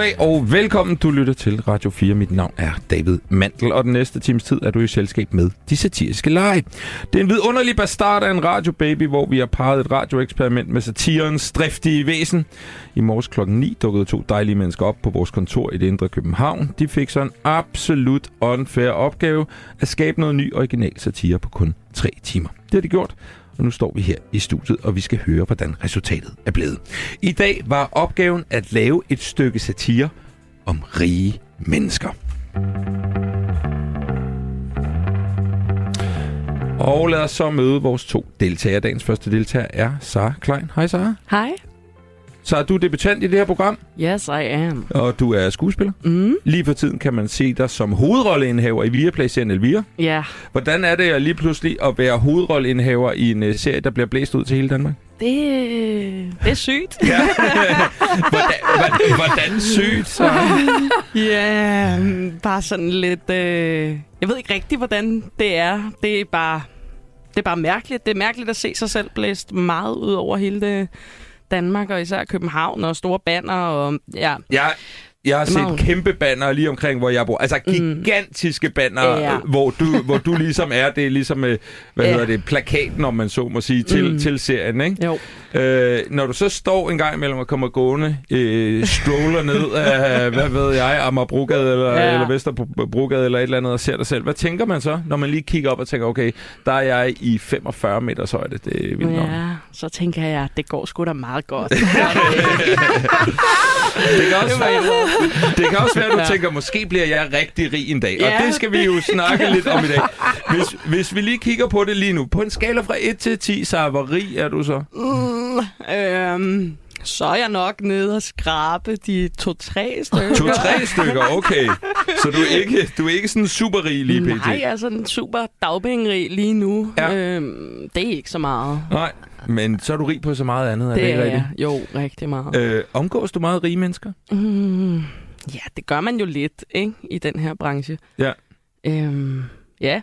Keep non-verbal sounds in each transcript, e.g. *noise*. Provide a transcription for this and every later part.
goddag og velkommen. Du lytter til Radio 4. Mit navn er David Mantel, og den næste times tid er du i selskab med de satiriske lege. Det er en vidunderlig bastard af en radiobaby, hvor vi har parret et radioeksperiment med satirens driftige væsen. I morges klokken 9 dukkede to dejlige mennesker op på vores kontor i det indre København. De fik så en absolut unfair opgave at skabe noget ny original satire på kun tre timer. Det har de gjort, og nu står vi her i studiet, og vi skal høre, hvordan resultatet er blevet. I dag var opgaven at lave et stykke satire om rige mennesker. Og lad os så møde vores to deltagere. Dagens første deltager er Sara Klein. Hej Sara. Hej. Så er du debutant i det her program, Yes, I am. og du er skuespiller. Mm. Lige for tiden kan man se dig som hovedrolleindehaver i Viaplay-serien Elvira. Ja, Hvordan er det at lige pludselig at være hovedrolleindehaver i en uh, serie, der bliver blæst ud til hele Danmark? det, det er sygt. Ja. *laughs* hvordan, hvordan, hvordan sygt, så? *laughs* Ja, mm, bare sådan lidt... Øh... Jeg ved ikke rigtigt, hvordan det er. Det er bare... Det er bare mærkeligt. Det er mærkeligt at se sig selv blæst meget ud over hele det Danmark, og især København, og store banner, og ja. Jeg, jeg har er set kæmpe banner lige omkring, hvor jeg bor. Altså gigantiske banner, Ja. hvor, du, hvor du ligesom er. Det er ligesom, øh, hvad Ja. hedder det, plakaten, om man så må sige, til, Mm. til serien, ikke? Jo. Øh, når du så står en gang imellem og kommer gående, øh, stroller ned af, hvad ved jeg, Amagerbrogade eller, ja. Eller Vesterbrogade eller et eller andet, og ser dig selv. Hvad tænker man så, når man lige kigger op og tænker, okay, der er jeg i 45 meters højde. Det er vildt nok. Ja, så tænker jeg, det går sgu da meget godt. *laughs* Det kan også være, *laughs* *laughs* det kan også være at du Ja. tænker, måske bliver jeg rigtig rig en dag. Og Ja. det skal vi jo snakke lidt om i dag. Hvis, hvis vi lige kigger på det lige nu. På en skala fra 1 til 10, så hvor rig er du så? Mm, øhm, så er jeg nok nede og skrabe de to-tre stykker. To-tre *laughs* stykker, okay. Så du er ikke, du er ikke sådan super rig lige pt. Nej, jeg er sådan super dagpengerig lige nu. Ja. Øhm, det er ikke så meget. Nej, men så er du rig på så meget andet, er det, Det ikke rigtigt? Jo, rigtig meget. Øh, omgås du meget rige mennesker? Mm, ja, det gør man jo lidt, ikke? I den her branche. Ja. Øhm, ja.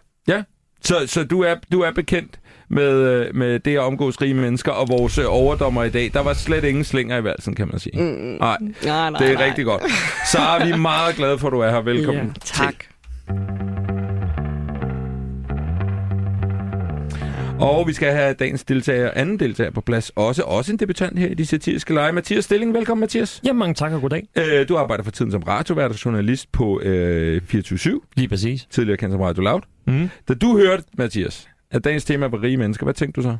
Så, så du, er, du er bekendt med, øh, med det at omgås rige mennesker, og vores øh, overdommer i dag, der var slet ingen slinger i valsen, kan man sige. Mm, Nej, nej, nej, det er nej. rigtig godt. Så er vi meget glade for, at du er her. Velkommen Ja, tak. til. Og vi skal have dagens deltager, anden deltager på plads. Også, også en debutant her i de satiriske lege. Mathias Stilling, velkommen Mathias. Ja, mange tak og goddag. Øh, du arbejder for tiden som radiovært og journalist på øh, 24 Lige præcis. tidligere kendt som Radio Loud. Mm. Da du hørte, Mathias, at dagens tema var rige mennesker, hvad tænkte du så?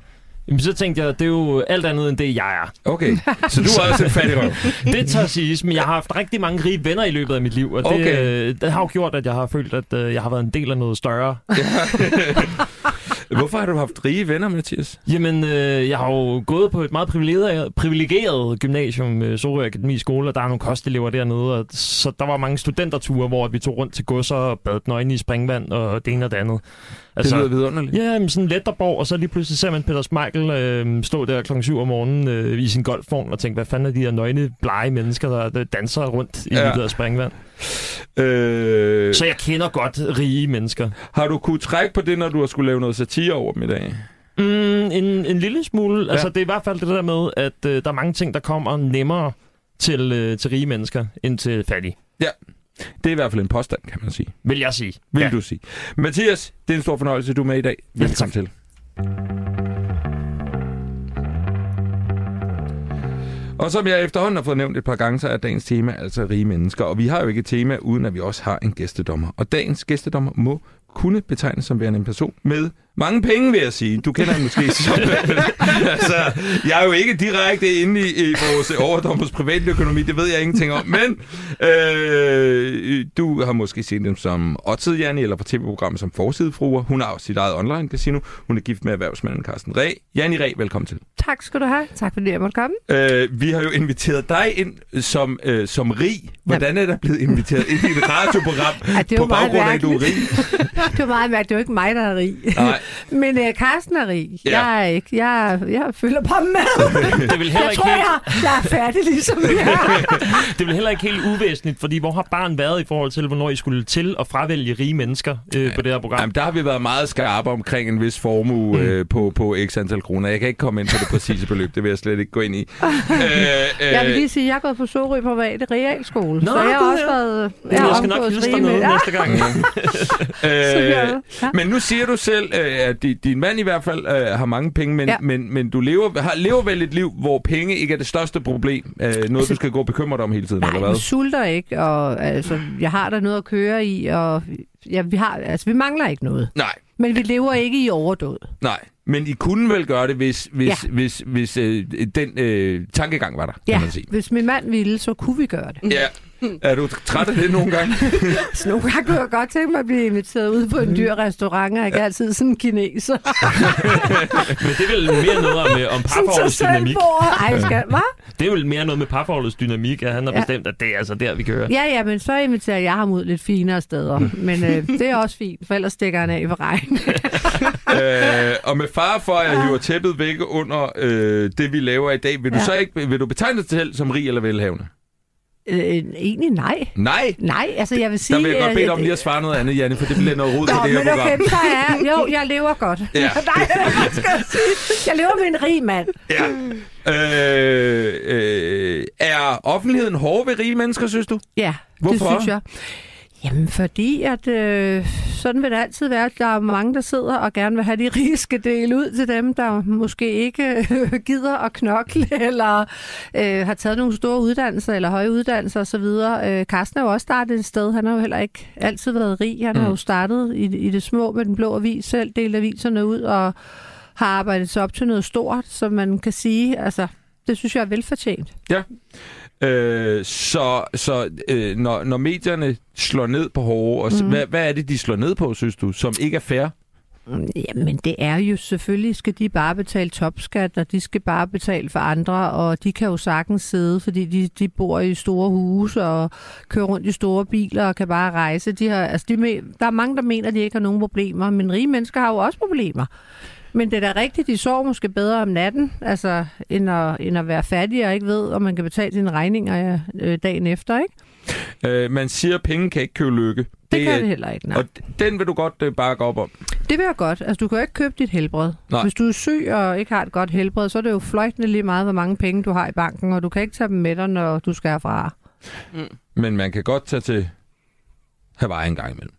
Jamen, så tænkte jeg, det er jo alt andet end det, jeg er. Okay, så du er også en fattig røv. *laughs* Det tør siges, men jeg har haft rigtig mange rige venner i løbet af mit liv, og det, Okay. øh, det har jo gjort, at jeg har følt, at øh, jeg har været en del af noget større. *laughs* *laughs* Hvorfor har du haft rige venner, Mathias? Jamen, øh, jeg har jo gået på et meget privilegeret, privilegeret gymnasium, øh, Sorø Akademi Skole, og der er nogle kostelever dernede, og så der var mange studenterture, hvor vi tog rundt til godser og badet nøgne i springvand og det ene og det andet. Altså, det lyder vidunderligt. Ja, men sådan Letterborg, og så lige pludselig ser man Peter Smeichel øh, stå der klokken 7 om morgenen øh, i sin golfvogn og tænke, hvad fanden er de her nøgne, blege mennesker, der, danser rundt i ja. det der springvand. Øh, Så jeg kender godt rige mennesker. har du kunne trække på det, når du har skulle lave noget satire over dem i dag? Mm, en, en lille smule. Ja. Ja. Altså, det er i hvert fald det der med, at øh, der er mange ting, der kommer nemmere til, øh, til rige mennesker, end til fattige. Det er i hvert fald en påstand, kan man sige. Vil jeg sige. Vil ja. du sige. Mathias, det er en stor fornøjelse, du er med i dag. Velkommen tak. til. Og som jeg efterhånden har fået nævnt et par gange, så er dagens tema altså rige mennesker. Og vi har jo ikke et tema, uden at vi også har en gæstedommer. Og dagens gæstedommer må kunne betegnes som værende en person med mange penge, vil jeg sige. Du kender ham måske som... altså, jeg er jo ikke direkte inde i, i vores overdommers privatøkonomi, det ved jeg ingenting om. Men øh, du har måske set dem som Otted eller på tv-programmet som Forsidefruer. Hun har også sit eget online-casino. Hun er gift med erhvervsmanden Carsten Ræ. Janni Ræ, velkommen til. Tak skal du have. Tak fordi jeg måtte komme. Øh, vi har jo inviteret dig ind som, øh, som rig. Hvordan er der blevet inviteret ind i et radioprogram Ja, det på baggrund af, at du er rig? *laughs* det var meget mærkeligt. Det var ikke mig, der er rig. Nej. *laughs* Men uh, Carsten er rig. Ja. Ja. Jeg er ikke. Jeg, jeg følger bare med. *laughs* Det vel heller Jeg ikke tror, helt, jeg, jeg er færdig ligesom jeg er. det vel heller ikke helt uvæsentligt, fordi hvor har barn været i forhold til, hvornår I skulle til at fravælge rige mennesker øh, på det her program? Jamen, der har vi været meget skarpe omkring en vis formue mm. øh, på, på x antal kroner. Jeg kan ikke komme ind på det præcise beløb, det vil jeg slet ikke gå ind i. øh, øh, Jeg vil lige sige, at jeg er gået på Sorø Private Realskole. Nå, så jeg har også ja. været... Jeg, har jeg skal nok hilse dig noget næste gang. Øh, *laughs* Ja. men nu siger du selv, øh, at di- din mand i hvert fald øh, har mange penge, men, ja. Men, men du lever, har, lever vel et liv, hvor penge ikke er det største problem. Øh, noget, du skal gå og bekymre dig om hele tiden, Nej, eller vi hvad? sulter ikke, og altså, jeg har der noget at køre i, og ja, vi, har, altså, vi mangler ikke noget. Nej, Men vi lever ikke i overdåd. nej. Men I kunne vel gøre det, hvis, hvis, ja. Hvis, hvis øh, den øh, tankegang var der, kan Ja, man sige. hvis min mand ville, så kunne vi gøre det. Ja. Er du træt af det nogle gange? *laughs* Så nogle gange kunne jeg godt tænke mig at blive inviteret ud på en dyr restaurant, og ikke altid sådan en kineser. *laughs* Men det er vel mere noget om, øh, om parforholdets dynamik. Ej, skal, hvad? Det er vel mere noget med parforholdets dynamik, at han har Ja. bestemt, at det er altså der, vi kører. Ja, ja, men så inviterer jeg ham ud lidt finere steder. Men øh, det er også fint, for ellers stikker han af for regn. *laughs* øh, og med far for, at jeg hiver tæppet væk under øh, det, vi laver i dag, vil du Ja. så ikke vil du betegne dig selv som rig eller velhavende? Øh, egentlig nej. Nej. Nej, altså jeg vil sige... Der vil jeg godt bede dig om øh, lige at svare noget andet, Janne, for det bliver noget rod til det her men program. okay, så er Jo, jeg lever godt. Ja. *laughs* Nej, hvad skal jeg sige? Jeg lever med en rig mand. Ja. Øh, øh, er offentligheden hård ved rige mennesker, synes du? Ja, Hvorfor? det synes jeg. Jamen, fordi at øh, sådan vil det altid være. Der er mange, der sidder og gerne vil have de rige skal dele ud til dem, der måske ikke øh, gider at knokle, *laughs* eller øh, har taget nogle store uddannelser, eller høje uddannelser osv. Øh, Carsten er jo også startet et sted. Han har jo heller ikke altid været rig. Han mm. har jo startet i, i det små med den blå avis, selv delt aviserne ud, og har arbejdet sig op til noget stort, som man kan sige, altså, det synes jeg er velfortjent. Øh, så så øh, når, når medierne slår ned på hårde, og, mm. hvad, hvad er det, de slår ned på, synes du, som ikke er fair? Mm, Jamen, det er jo selvfølgelig, skal de bare betale topskat, og de skal bare betale for andre, og de kan jo sagtens sidde, fordi de, de bor i store huse og kører rundt i store biler og kan bare rejse. De har, altså de der er mange, der mener, at de ikke har nogen problemer, men rige mennesker har jo også problemer. Men det er da rigtigt, de sover måske bedre om natten, altså, end, at, end at være fattig og ikke ved, om man kan betale sine regninger øh, dagen efter, ikke? Øh, man siger, at penge kan ikke købe lykke. Det, det kan er- det heller ikke, nej. Og den vil du godt øh, bakke op om. Det vil jeg godt. Altså, du kan jo ikke købe dit helbred. Nej. Hvis du er syg og ikke har et godt helbred, så er det jo fløjtende lige meget, hvor mange penge du har i banken, og du kan ikke tage dem med dig, når du skal herfra. Men man kan godt tage til Hawaii en gang imellem.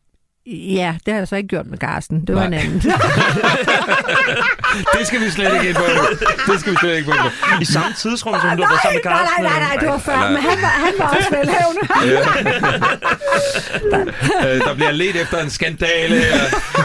Ja, det har jeg så ikke gjort med Carsten. Det var Nej. en anden. *laughs* Det skal vi slet ikke ind på. Det skal vi slet ikke på nu. I samme tidsrum, som du været sammen med nej, Carsten. nej, nej, nej, det var før, Nej. men han var, han var også velhavende. *laughs* Øh, der bliver let efter en skandale her.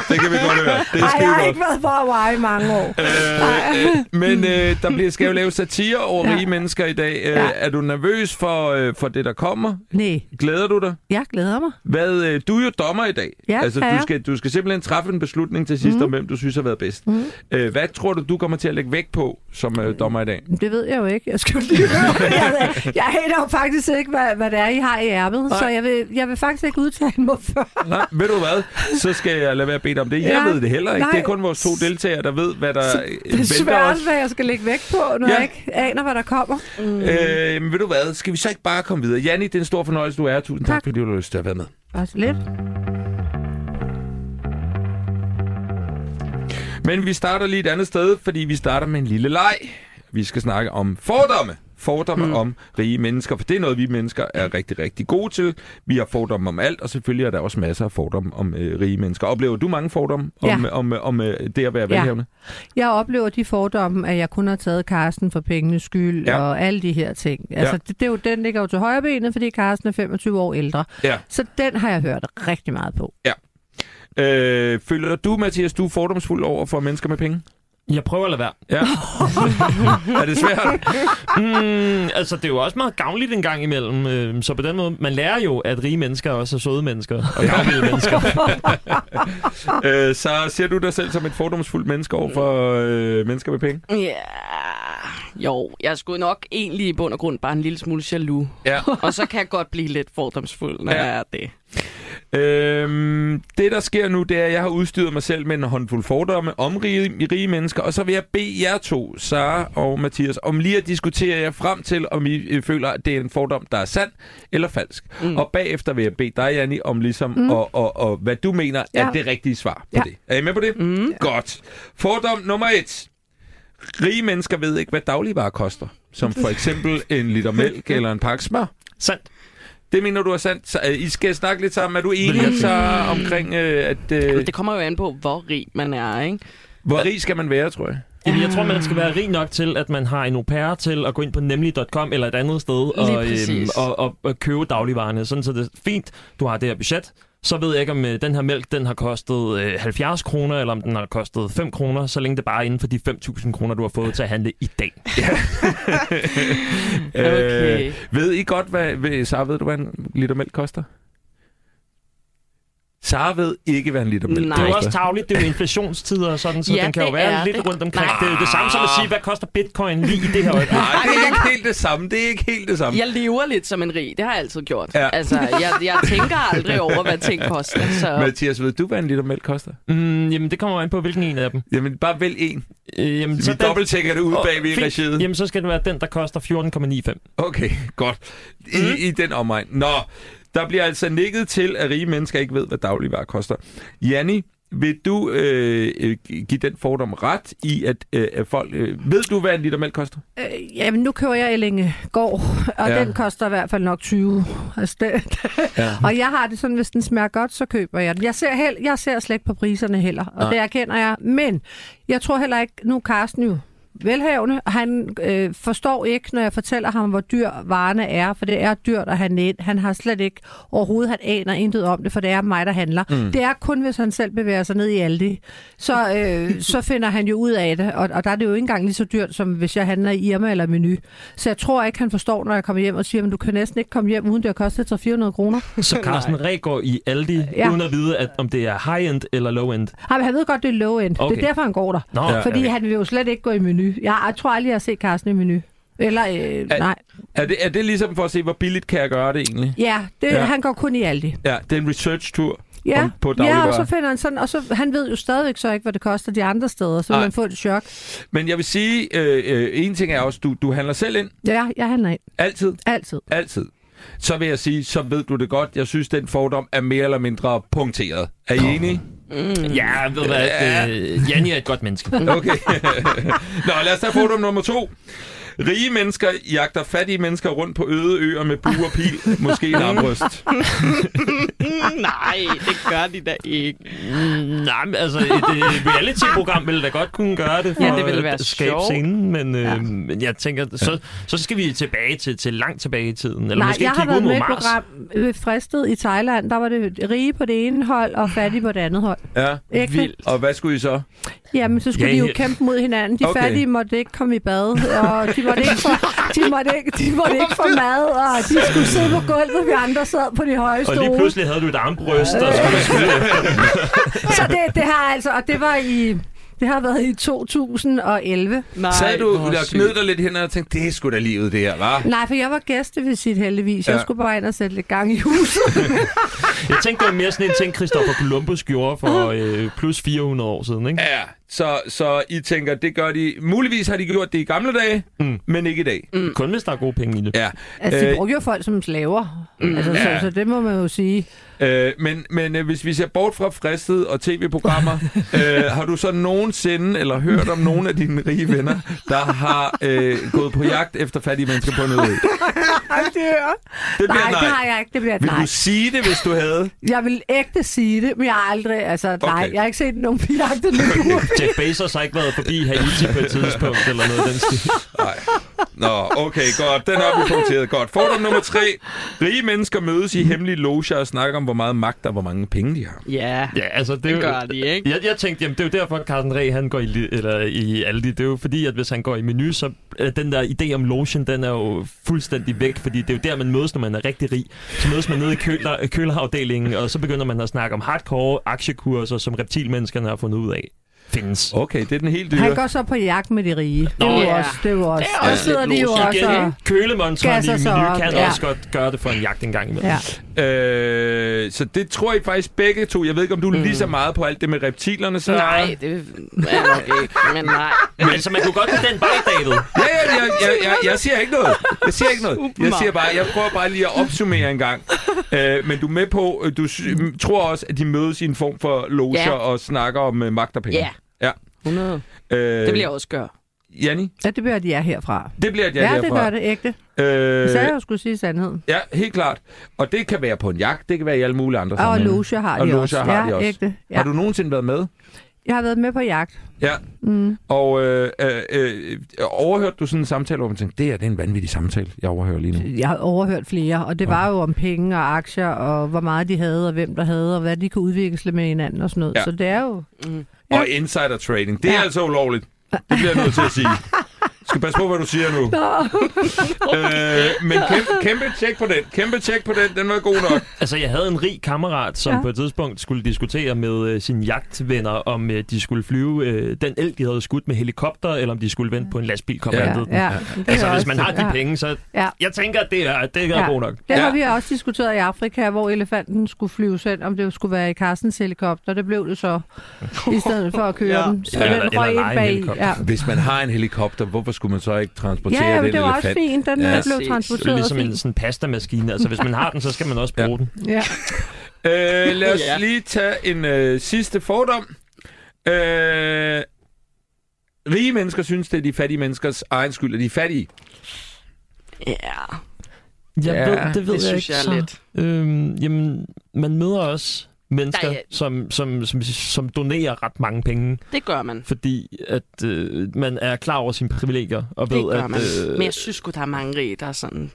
Det kan vi godt høre. Det er Nej, jeg har godt. ikke været på Hawaii i mange år. Øh, øh, men øh, der bliver, skal jo lave satire over Ja. rige mennesker i dag. Øh, Ja. Er du nervøs for, øh, for det, der kommer? Nej, Glæder du dig? jeg glæder mig. Hvad, øh, du er jo dommer i dag. Ja, altså, ja, du, ja. skal, du skal simpelthen træffe en beslutning til sidst, mm. om hvem du synes har været bedst. Mm. Øh, hvad tror du, du kommer til at lægge vægt på som øh, dommer i dag? Det ved jeg jo ikke. Jeg skal lige høre. *laughs* jeg, jeg aner jo faktisk ikke, hvad, hvad det er, I har i ærmet, Nej. så jeg vil, jeg vil faktisk ikke udtale mig før. Nej, ved du hvad? Så skal jeg lade være dig om det. Jeg Ja. ved det heller ikke. Nej. Det er kun vores to deltagere, der ved, hvad der Så Det er svært, os. hvad jeg skal lægge vægt på, når Ja. jeg ikke aner, hvad der kommer. Øh, men ved du hvad? Skal vi så ikke bare komme videre? Janni, det er en stor fornøjelse, du er. Tusind tak, Tak. fordi du har lyst til at være med. Også lidt. Men vi starter lige et andet sted, fordi vi starter med en lille leg. Vi skal snakke om fordomme. Fordomme mm. om rige mennesker, for det er noget, vi mennesker er rigtig, rigtig gode til. Vi har fordomme om alt, og selvfølgelig er der også masser af fordomme om øh, rige mennesker. Oplever du mange fordomme om, Ja. om, om, om øh, det at være Ja. velhavende? Jeg oplever de fordomme, at jeg kun har taget Karsten for pengenes skyld Ja. ja. og alle de her ting. Altså, Ja. det, det er jo, den ligger jo til højre benet, fordi Karsten er 25 år ældre. Ja. Så den har jeg hørt rigtig meget på. Øh, føler du, Mathias, du er fordomsfuld over for mennesker med penge? Jeg prøver at lade være. Ja. *laughs* er det svært? Mm, altså, det er jo også meget gavnligt en gang imellem. Øh, så på den måde, man lærer jo, at rige mennesker også er søde mennesker. Og gavmilde mennesker. *laughs* øh, så ser du dig selv som et fordomsfuldt menneske over for øh, mennesker med penge? Ja, jo, jeg skulle nok egentlig i bund og grund bare en lille smule jaloux. Ja. Og så kan jeg godt blive lidt fordomsfuld, når ja. jeg er det. Øhm, det, der sker nu, det er, at jeg har udstyret mig selv med en håndfuld fordomme om rige, rige mennesker, og så vil jeg bede jer to, Sara og Mathias, om lige at diskutere jer frem til, om I føler, at det er en fordom, der er sand eller falsk. Mm. Og bagefter vil jeg bede dig, Janni, om ligesom, mm. og, og, og hvad du mener er Ja. det rigtige svar på Ja. det. Er I med på det? Mm. Godt. Fordom nummer et. Rige mennesker ved ikke, hvad dagligvarer koster. Som for *laughs* eksempel en liter mælk eller en pakke smør. Sandt. Det mener du er sandt. Så, øh, I skal snakke lidt sammen. Er du enig så omkring, øh, at... Øh, det kommer jo an på, hvor rig man er, ikke? hvor rig skal man være, tror jeg? Jamen, jeg tror, man skal være rig nok til, at man har en au pair til at gå ind på nemlig.com eller et andet sted og, præcis. og, og, og købe dagligvarerne. Sådan så det er fint, du har det her budget. Så ved jeg ikke, om øh, den her mælk den har kostet øh, 70 kroner, eller om den har kostet 5 kroner, så længe det bare er inden for de 5.000 kroner, du har fået til at handle i dag. *laughs* Okay. Øh, ved I godt, hvad... Ved, Sara, ved du, hvad en liter mælk koster? Sara ved ikke, hvad en liter mælk Nej. Det er jo også tavligt, det er jo inflationstider og sådan, så Ja, den kan jo det være lidt det. rundt omkring. Nej. Det er jo det samme som at sige, hvad koster bitcoin lige i det her øjeblik? Nej, det er ikke helt det samme. Det er ikke helt det samme. Jeg lever lidt som en rig. Det har jeg altid gjort. Ja. Altså, jeg, jeg tænker aldrig over, hvad ting koster. Så Mathias, ved du, hvad en liter mælk koster? Mm, jamen, det kommer an på, hvilken en af dem. Jamen, bare vælg en. Øh, jamen, Så vi den- dobbelttjekker det ud Åh, bag ved regiet. Jamen, så skal det være den, der koster 14,95. Okay, godt. I, mm. i den omegn. Nå, der bliver altså nikket til, at rige mennesker ikke ved, hvad dagligvarer koster. Janni, vil du øh, øh, give den fordom ret i, at, øh, at folk... Øh, ved du, hvad en liter mælk koster? Øh, jamen, nu køber jeg Ellinge gård, og Ja. ja. den koster i hvert fald nok 20. Altså, det, Ja. *laughs* og jeg har det sådan, hvis den smager godt, så køber jeg den. Jeg ser, hel, jeg ser slet ikke på priserne heller, og Nej. det erkender jeg. Men jeg tror heller ikke, nu er Carsten jo velhavende, og han øh, forstår ikke, når jeg fortæller ham, hvor dyr varerne er, for det er dyrt at handle ind. Han har slet ikke overhovedet, han aner intet om det, for det er mig, der handler. Mm. Det er kun, hvis han selv bevæger sig ned i Aldi. Så, øh, *laughs* så finder han jo ud af det, og, og der er det jo ikke engang lige så dyrt, som hvis jeg handler i Irma eller Menu. Så jeg tror ikke, han forstår, når jeg kommer hjem og siger, at du kan næsten ikke komme hjem, uden det har kostet 300-400 kroner. *laughs* Så Carsten *laughs* Ræ går i Aldi, ja. Uden at vide, at, om det er high-end eller low-end. Men han ved godt, det er low end. Okay. Det er derfor, han går der. Nå, ja. Fordi okay. han vil jo slet ikke gå i menu. Jeg, jeg tror aldrig, jeg har set Carsten i menu. Eller, øh, Er- nej. Er det, er det ligesom for at se, hvor billigt kan jeg gøre det egentlig? Ja, det, Ja. han går kun i Aldi. Ja, det er en research-tur Ja, om, på ja og så finder han sådan, og så, han ved jo stadigvæk så ikke, hvad det koster de andre steder, så man få et chok. Men jeg vil sige, øh, øh, en ting er også, du, du handler selv ind. Ja, jeg handler ind. Altid. Altid. Altid. Så vil jeg sige, så ved du det godt. Jeg synes, den fordom er mere eller mindre punkteret. Er I enige? Mm. Ja, ved du hvad, Ja. øh, Janni er et godt menneske. Okay. *laughs* Nå, lad os tage fordom nummer to. Rige mennesker jagter fattige mennesker rundt på øde øer med bue og pil, måske en armbryst. *laughs* Nej, det gør de da ikke. Mm, nej, men altså, et, et reality-program ville da godt kunne gøre det for Ja, det ville være at skabe sjovt. scenen, men, øh, Ja. men jeg tænker, så, så skal vi tilbage til, til langt tilbage i tiden, eller Nej, måske jeg har været med i program øh, fristet i Thailand. Der var det rige på det ene hold og fattige på det andet hold. Ja. Ikke? Vildt. Og hvad skulle I så? Jamen, så skulle Ja, ja, de jo kæmpe mod hinanden. De okay. fattige måtte ikke komme i bad, og de måtte ikke få, de måtte ikke, de måtte ikke få mad, og de skulle sidde på gulvet, vi andre sad på de høje Og stole. lige pludselig havde du et armbryst, og så skulle du skyde. *laughs* Så det, det har altså, og det var i, det har været i 2011. Nej, Sad du og kned dig lidt hen og tænkte, det er sgu da livet det her, var? Nej, for jeg var gæstevisit heldigvis. Jeg Ja. skulle bare ind og sætte lidt gang i huset. *laughs* Jeg tænkte, det var mere sådan en ting, Christopher Columbus gjorde for *laughs* øh, plus 400 år siden, ikke? Ja, så, så I tænker, det gør de... Muligvis har de gjort det i gamle dage, Mm. men ikke i dag. Mm. Kun hvis der er gode penge i det. Ja. Altså, de Øh, brugte jo folk som slaver. Mm. Altså, Ja. så, så det må man jo sige. Øh, men men øh, hvis vi ser bort fra fristet og tv-programmer, *laughs* øh, har du så nogensinde eller hørt om nogen af dine rige venner, der har øh, gået på jagt efter fattige mennesker på en øde *laughs* det hører. Det bliver Nej, nej. det har jeg ikke. Det bliver et Vil nej. du sige det, hvis du havde? Jeg vil ægte sige det, men jeg har aldrig, altså nej, Okay. jeg har ikke set nogen på jagt endnu. Jeff Bezos har ikke været forbi Haiti på et tidspunkt, eller noget af den stil. Nej. Nå, okay, godt. Den har vi punkteret. Godt. Fordom nummer tre. Rige mennesker mødes i hemmelige loger og snakker om, hvor meget magt og hvor mange penge de har. Ja, Ja, altså, det, er det jo- gør de, ikke? Jeg, jeg tænkte, jamen, det er jo derfor, at Carsten Reh, han går i, eller i Aldi. Det er jo fordi, at hvis han går i menu, så er den der idé om lotion, den er jo fuldstændig væk, fordi det er jo der, man mødes, når man er rigtig rig. Så mødes man nede i køler, kølerafdelingen, og så begynder man at snakke om hardcore aktiekurser, som reptilmenneskerne har fundet ud af. Findes. Okay, det er den helt dyre. Han går så på jagt med de rige. Det Nå, er jo ja. også. Det er jo også. Det er også sidder de jo også. Og- kølemonsteren i miljø kan ja. også godt gøre det for en jagt en gang imellem. Ja. Øh, så det tror jeg faktisk begge to. Jeg ved ikke, om du er lige så meget på alt det med reptilerne, så... Nej, det er nok ikke, men nej. Men altså, man kunne godt gå den vej, David. Ja, ja, jeg, jeg, jeg, jeg siger ikke noget. Jeg siger ikke noget. Jeg siger bare, jeg prøver bare lige at opsummere en gang. Øh, men du er med på, du tror også, at de mødes i en form for loger Ja. og snakker om uh, magt og penge. Ja. Ja. 100. Øh, Det vil jeg også gøre. Janni, Ja, det bliver de er herfra. det bliver et ja, Ja, det derfra. gør det ægte. Øh, Så jeg jo skulle sige sandheden. ja, helt klart. Og det kan være på en jagt, det kan være i alle mulige andre Og sammenhænge. loge har Og de loger også. har ja, de også. ægte. Ja. Har du nogensinde været med? Jeg har været med på jagt. Ja. Mm. Og øh, øh, øh, overhørte du sådan en samtale, hvor man tænkte, det er, det er en vanvittig samtale, jeg overhører lige nu? Jeg har overhørt flere, og det var jo om penge og aktier, og hvor meget de havde, og hvem der havde, og hvad de kunne udvikle med hinanden og sådan noget. Ja. Så det er jo... Mm. Ja. Og insider trading, det er Ja. altså ulovligt. Det bliver jeg nødt til at sige. *laughs* Skal passe på, hvad du siger nu. *laughs* øh, men kæmpe, kæmpe tjek på den. Kæmpe tjek på den. Den var god nok. Altså, jeg havde en rig kammerat, som Ja. på et tidspunkt skulle diskutere med øh, sine jagtvenner, om øh, de skulle flyve øh, den elg, de havde skudt med helikopter, eller om de skulle vente på en lastbil, kom Ja. ja. Ja, den. ja. Altså, hvis man har de ja. penge, så Ja. jeg tænker, at det er, det er Ja. god nok. Det har Ja. vi også diskuteret i Afrika, hvor elefanten skulle flyves hen, om det skulle være i Carstens helikopter. Det blev det så, i stedet for at køre Ja. den. Så Ja, den eller- røg eller ind bag. helikopter. Ja. Hvis man har en helikopter, hvorfor skulle man så ikke transportere Ja, ja, men den det var elefant? også fint. Den Ja. ja. blev er transporteret ligesom en sådan pastamaskine. Altså, hvis man har den, så skal man også bruge Ja. den. Ja. *laughs* Øh, lad os Ja. lige tage en øh, sidste fordom. Øh, rige mennesker synes, det er de fattige menneskers egen skyld, at de er fattige. Ja, Jeg Ja, ved, det ved det jeg synes ikke jeg så. er lidt. Øhm, jamen, man møder også mennesker, ja. som, som, som, som donerer ret mange penge, Det gør man. fordi at øh, man er klar over sine privilegier, og Det ved, gør at... man. Øh, Men jeg synes sgu, der er mange rige, der er sådan...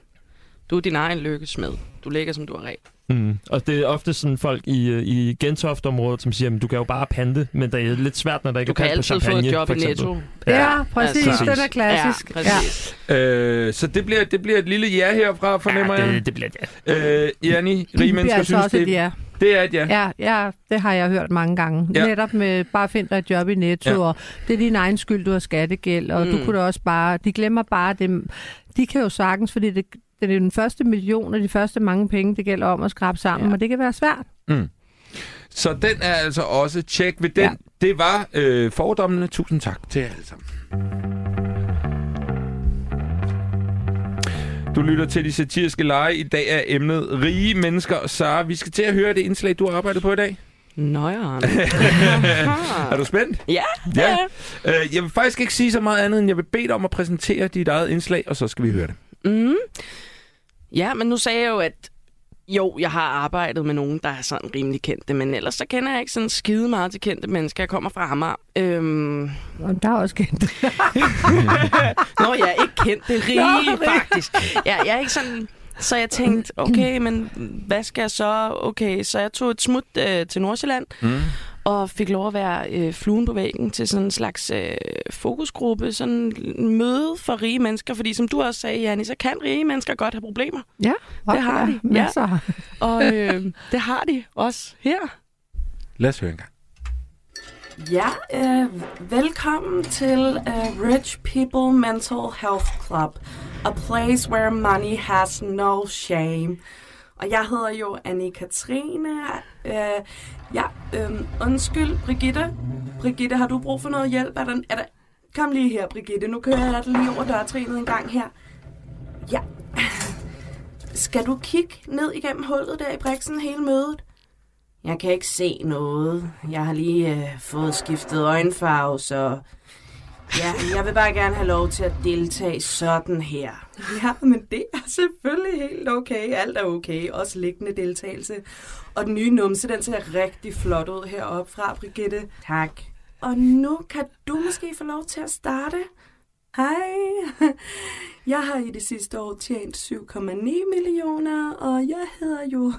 Du er din egen lykkesmed. Du ligger, som du er rig. Mm. Og det er ofte sådan folk i, øh, i Gentofte-området, som siger, at du kan jo bare pante, men det er lidt svært, når der ikke Du er kan pant på altid få champagne, et job for i. Netto. Ja, præcis. altså- Den er klassisk. Ja, Ja, præcis. Øh, så det bliver, det bliver et lille ja herfra, fornemmer ja, jeg. det, det bliver det. Øh, Janni, rige det bliver mennesker altså synes, også det, et ja. Det er et ja. Ja, ja, det har jeg hørt mange gange. Ja. Netop med, bare find dig et job i Netto, Ja. og det er din egen skyld, du har skattegæld, og mm. Mm. du kunne da også bare, de glemmer bare dem. De kan jo sagtens, fordi det, det er den første million, og de første mange penge, det gælder om at skrabe sammen, Ja. og det kan være svært. Så den er altså også tjek ved den. Ja. Det var øh, fordommene. Tusind tak til jer alle sammen. Du lytter til de satiriske lege. I dag er emnet rige mennesker. Sara, vi skal til at høre det indslag, du har arbejdet på i dag. Nøjeren. *laughs* Er du spændt? Ja, Ja. ja. Øh, jeg vil faktisk ikke sige så meget andet, end jeg vil bede dig om at præsentere dit eget indslag, og så skal vi høre det. Mm. Ja, men nu sagde jeg jo, at jo, jeg har arbejdet med nogen, der er sådan rimelig kendte, men ellers så kender jeg ikke sådan skide meget til kendte mennesker. Jeg kommer fra Amager. Øhm... Og der er også kendt. *laughs* Nå, jeg er ikke kendt. Det er rige, faktisk. Ja, jeg er ikke sådan... Så jeg tænkte, okay, men hvad skal jeg så? Okay, så jeg tog et smut øh, til Nordsjælland, Mm. Og fik lov at være øh, fluen på væggen til sådan en slags øh, fokusgruppe, sådan en møde for rige mennesker, fordi som du også sagde, Janni, så kan rige mennesker godt have problemer. Ja, Det har de, ja. Masser. *laughs* Og øh, *laughs* det har de også her. Lad os høre en gang. Ja, øh, velkommen til uh, Rich People Mental Health Club. A place where money has no shame. Og jeg hedder jo Anne-Katrine. Øh, ja, øh, undskyld, Brigitte. Brigitte, har du brug for noget hjælp? Er der, er der... Kom lige her, Brigitte. Nu kører jeg dig lige over dørtrinet en gang her. Ja. Skal du kigge ned igennem hullet der i briksen hele mødet? Jeg kan ikke se noget. Jeg har lige øh, fået skiftet øjenfarve, så... Ja, jeg vil bare gerne have lov til at deltage sådan her. Ja, men det er selvfølgelig helt okay. Alt er okay. Også liggende deltagelse. Og den nye numse, den ser rigtig flot ud heroppe fra, Brigitte. Tak. Og nu kan du måske få lov til at starte. Hej. *laughs* Jeg har i det sidste år tjent 7,9 millioner, og jeg hedder jo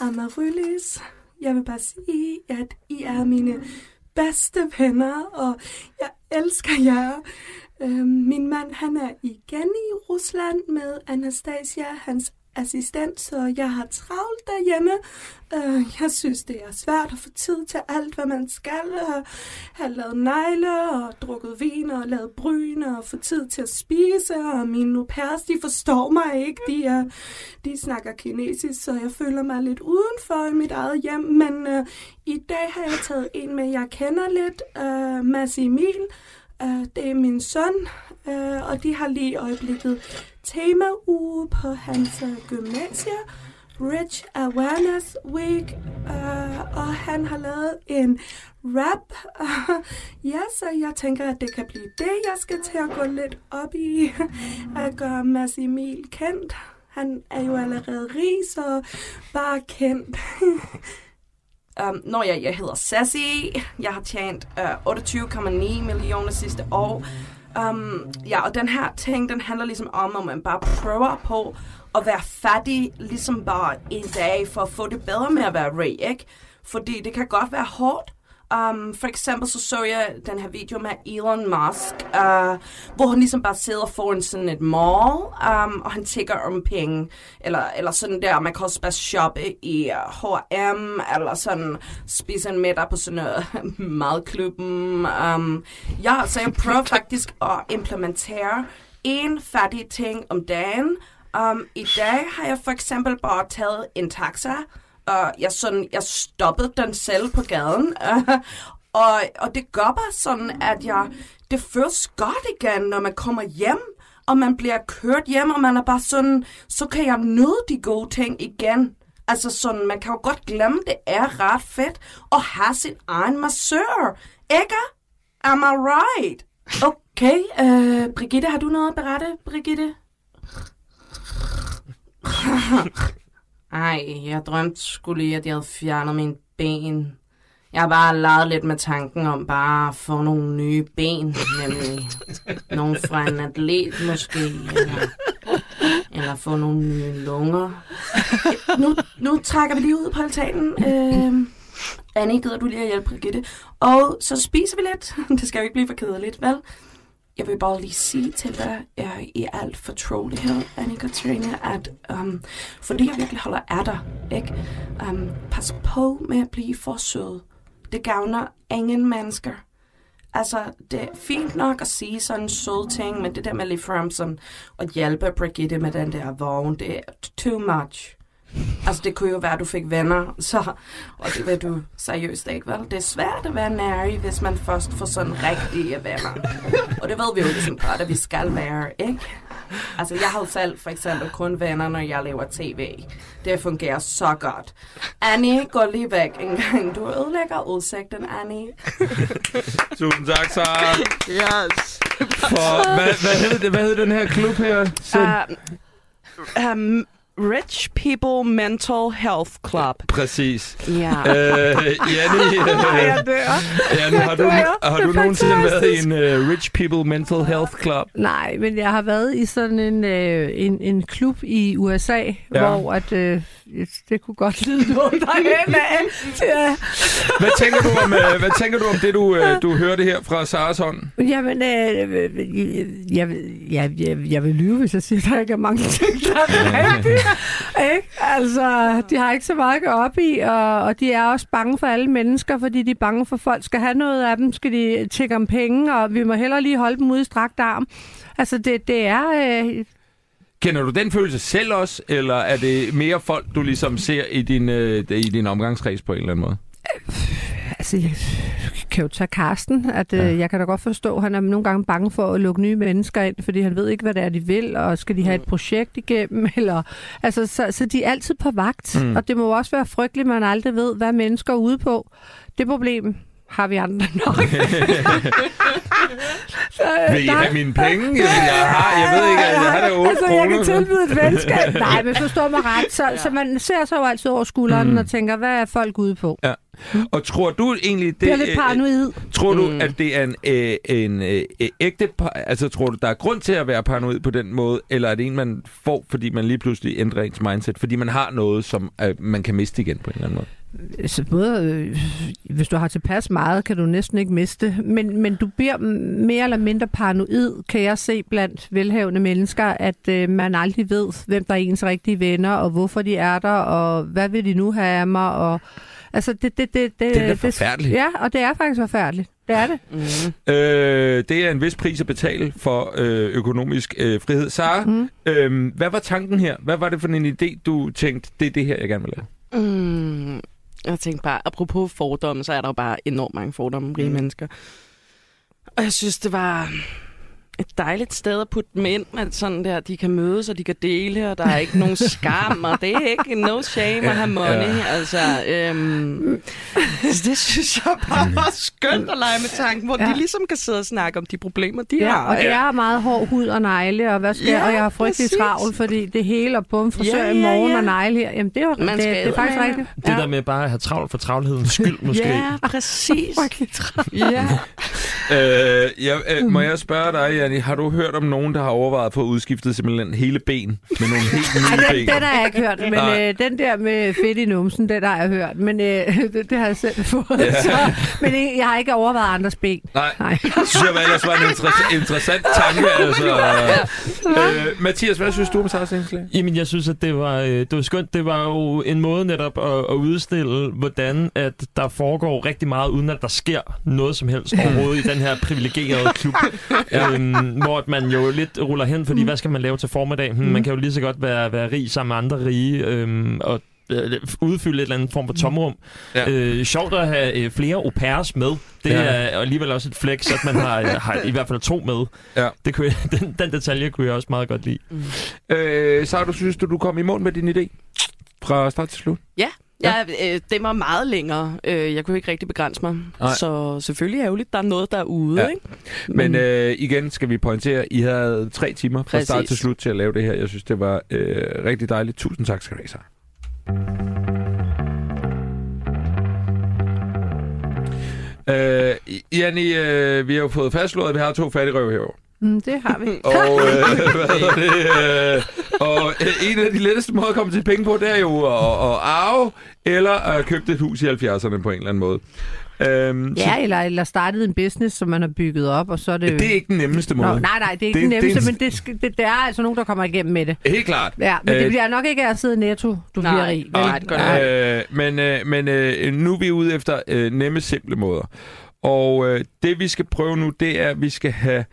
Amaryllis. Jeg vil bare sige, at I er mine bedste venner, og jeg elsker jer. Øhm, min mand, han er igen i Rusland med Anastasia, hans assistent, så jeg har travlt derhjemme. Øh, jeg synes, det er svært at få tid til alt, hvad man skal. Uh, have lavet negle og drukket vin og lavet bryn og få tid til at spise. Og mine au pairs, de forstår mig ikke. De, er, de snakker kinesisk, så jeg føler mig lidt udenfor i mit eget hjem. Men øh, i dag har jeg taget en med, jeg kender lidt, øh, Mads Emil. Uh, det er min søn, uh, og de har lige i øjeblikket temauge på hans uh, gymnasie. Rich Awareness Week, uh, og han har lavet en rap. Uh, *laughs* ja, så jeg tænker, at det kan blive det, jeg skal til at gå lidt op i. *laughs* At gøre Mads Emil kendt. Han er jo allerede rig, så bare kendt. *laughs* Um, når jeg, jeg hedder Sassy, jeg har tjent uh, 28,9 millioner sidste år. Um, ja, og den her ting, den handler ligesom om, at man bare prøver på at være fattig, ligesom bare en dag, for at få det bedre med at være rig, ikke? Fordi det kan godt være hårdt, Um, for eksempel så så jeg den her video med Elon Musk, uh, hvor han ligesom bare sidder foran sådan et mall, um, og han tigger om penge, eller, eller sådan der, man kan også bare shoppe i uh, H&M, eller sådan spise en middag på sådan noget uh, *laughs* madklubben. Um, ja, så jeg prøver faktisk at implementere en fattig ting om dagen. Um, I dag har jeg for eksempel bare taget en taxa, og jeg, sådan, jeg stoppede den selv på gaden. *laughs* og, og det gør bare sådan, at jeg, det føles godt igen, når man kommer hjem, og man bliver kørt hjem, og man er bare sådan, så kan jeg nyde de gode ting igen. Altså sådan, man kan jo godt glemme, det er ret fedt at have sin egen massør. Ikke? Am I right? Okay, uh, Brigitte, har du noget at berette, Brigitte? *laughs* Ej, jeg drømte skulle lige, at jeg havde fjernet mine ben. Jeg har bare leget lidt med tanken om bare at få nogle nye ben, nemlig *laughs* nogle fra en atlet måske, eller, eller få nogle nye lunger. Nu, nu trækker vi lige ud på altanen. Øh, Annie, gider du lige at hjælpe Brigitte? Og så spiser vi lidt. *laughs* Det skal jo ikke blive for kedeligt, vel? Jeg vil bare lige sige til dig uh, i alt fortrolighed, Annie-Katrine, at um, fordi jeg virkelig holder af dig, ikke? Um, pas på med at blive for sød. Det gavner ingen mennesker. Altså, det er fint nok at sige sådan en sød ting, men det der med lige frem sådan at hjælpe Brigitte med den der vogn, det er too much. Altså, det kunne jo være, at du fik venner, så, og det vil du seriøst ikke, vel? Det er svært at være nærig, hvis man først får sådan rigtige venner. Og det ved vi jo ligesom godt, at vi skal være, ikke? Altså, jeg har selv for eksempel kun venner, når jeg laver tv. Det fungerer så godt. Annie, gå lige væk en gang. Du ødelægger udsigten, Annie. Tusind tak, Sara. Yes. For, hvad, hvad, hed det, hvad hed den her klub her? Sind? Uh, um, Rich People Mental Health Club. Præcis. Ja. Øh, Janne, *laughs* jeg dør. Janne, har du, har du nogensinde været i en uh, Rich People Mental Health Club? Nej, men jeg har været i sådan en, øh, en, en klub i USA, Ja. hvor at, øh, det kunne godt lyde noget derhen af. Ja. Hvad tænker du om, uh, hvad tænker du om det, du, uh, du hørte her fra Saras hånd? Jamen, øh, jeg, vil- jeg, jeg, jeg vil lyve, hvis jeg siger, at der ikke er mange ting, der er *laughs* rigtige. *laughs* ikke? Altså, de har ikke så meget at gå op i, og, og de er også bange for alle mennesker, fordi de er bange for, at folk skal have noget af dem, skal de tjekke om penge, og vi må hellere lige holde dem ude i strakt arm. Altså, det, det er... Øh, Kender du den følelse selv også, eller er det mere folk, du ligesom ser i din, uh, i din omgangskreds på en eller anden måde? Altså, jeg kan jo tage Karsten, at ja. øh, jeg kan da godt forstå, at han er nogle gange bange for at lukke nye mennesker ind, fordi han ved ikke, hvad det er, de vil, og skal de have et projekt igennem, *laughs* eller... Altså, så, så de er altid på vagt, Mm. mm. og det må også være frygteligt, at man aldrig ved, hvad mennesker er ude på. Det problem har vi andre *laughs* nok. så, øh, Vil I nej. have mine penge? Jamen, jeg har, jeg ved ikke, jeg har da 8 altså, kroner. jeg kan tilbyde et venskab. *laughs* Nej, men forstå mig ret. Så, ja. så man ser så jo altid over skulderen Mm. mm. og tænker, hvad er folk ude på? Ja. Og tror du egentlig, det, Det er lidt øh, paranoid. Tror du, Mm. at det er en, øh, en øh, øh, ægte... Altså, tror du, der er grund til at være paranoid på den måde, eller er det en, man får, fordi man lige pludselig ændrer ens mindset, fordi man har noget, som øh, man kan miste igen på en eller anden måde? så både, øh, hvis du har tilpas meget, kan du næsten ikke miste. Men, men du bliver mere eller mindre paranoid, kan jeg se blandt velhavende mennesker, at øh, man aldrig ved, hvem der er ens rigtige venner, og hvorfor de er der, og hvad vil de nu have af mig, og Altså, det, det, det, det, Det er forfærdeligt. Ja, og det er faktisk forfærdeligt. Det er det. Mm. Øh, det er en vis pris at betale for øh, økonomisk øh, frihed. Sara, mm. øh, hvad var tanken her? Hvad var det for en idé, du tænkte, det er det her, jeg gerne vil lave? Mm. Jeg tænkte bare, apropos fordomme, så er der jo bare enormt mange fordomme om rige Mm. mennesker. Og jeg synes, det var et dejligt sted at putte dem ind, at sådan der, de kan mødes, og de kan dele, og der er ikke nogen *laughs* skam, og det er ikke no shame at have money. Ja. Altså, øhm, *laughs* det synes jeg bare var skønt at lege med tanken, hvor ja. Ja. de ligesom kan sidde og snakke om de problemer, de Ja, har. og det er meget hård hud og negle, og hvad skal Ja, ja, og jeg har frygtelig præcis. travlt, fordi det hele og på en frisør Ja, ja, i ja, morgen ja. og negle her. Jamen, det er, Man det, skal det er faktisk eddermame- rigtigt. Det der med bare at have travlt for travlhedens skyld, måske. Ja, præcis. Frygtelig travlt. Ja. *laughs* Øh, jeg, øh, må jeg spørge dig, Janni, har du hørt om nogen, der har overvejet at få udskiftet simpelthen hele ben med nogle helt *laughs* Ej, nye den, ben? den har jeg ikke hørt, men Nej. øh, den der med fedt i numsen, den har jeg hørt. Men øh, *laughs* det, det har jeg selv *laughs* fået. Ja. Ja. Så, men øh, jeg har ikke overvejet andres ben. Nej, Nej. det synes jeg var ellers var en inter- interessant tanke. Altså. Øh, Mathias, hvad synes du om Saras indslag? Jamen, jeg synes, at det var, øh, det var skønt. Det var jo en måde netop at, at udstille, hvordan at der foregår rigtig meget, uden at der sker noget som helst overhovedet i den her privilegerede klub. øhm, hvor at man jo lidt ruller hen, fordi hvad skal man lave til formiddag? Hmm, man kan jo lige så godt være, være rig sammen med andre rige, øhm, og øh, udfylde et eller andet form for tomrum. Ja. Øh, sjovt at have øh, flere au pairs med. Det Ja. er alligevel også et flex, at man har, øh, har i hvert fald to med. Ja. Det kunne jeg, *laughs* den, den detalje kunne jeg også meget godt lide. Øh, Sara, du synes du, du kom i mål med din idé? Fra start til slut? Ja, ja øh, det var meget længere. Øh, jeg kunne ikke rigtig begrænse mig. Nej. Så selvfølgelig ærgerligt, der er noget derude. Ja. Ikke? Men øh, igen skal vi pointere, I havde tre timer fra start Præcis. til slut til at lave det her. Jeg synes, det var øh, rigtig dejligt. Tusind tak skal du have. Øh, Janni, øh, vi har jo fået fastslået, at vi har to fattigrøve herovre. Mm, det har vi. *laughs* Og, øh, hvad hedder det, øh, og øh, en af de letteste måder at komme til penge på, det er jo at, at arve, eller at købe et hus i 70'erne på en eller anden måde. Øhm, så Ja, eller, eller startet en business, som man har bygget op, og så er det... det er ikke den nemmeste måde. Nå, nej, nej, det er ikke Det- det, det er nemmeste, en- men det, skal, det, der er altså nogen, der kommer igennem med det. Helt klart. Ja, men Øh, det bliver nok ikke af at sidde netto, du Nej. bliver rig. vel? Nej, det gør det ikke. Øh, men øh, men øh, nu er vi ude efter øh, nemme, simple måder. Og øh, det, vi skal prøve nu, det er, at vi skal have...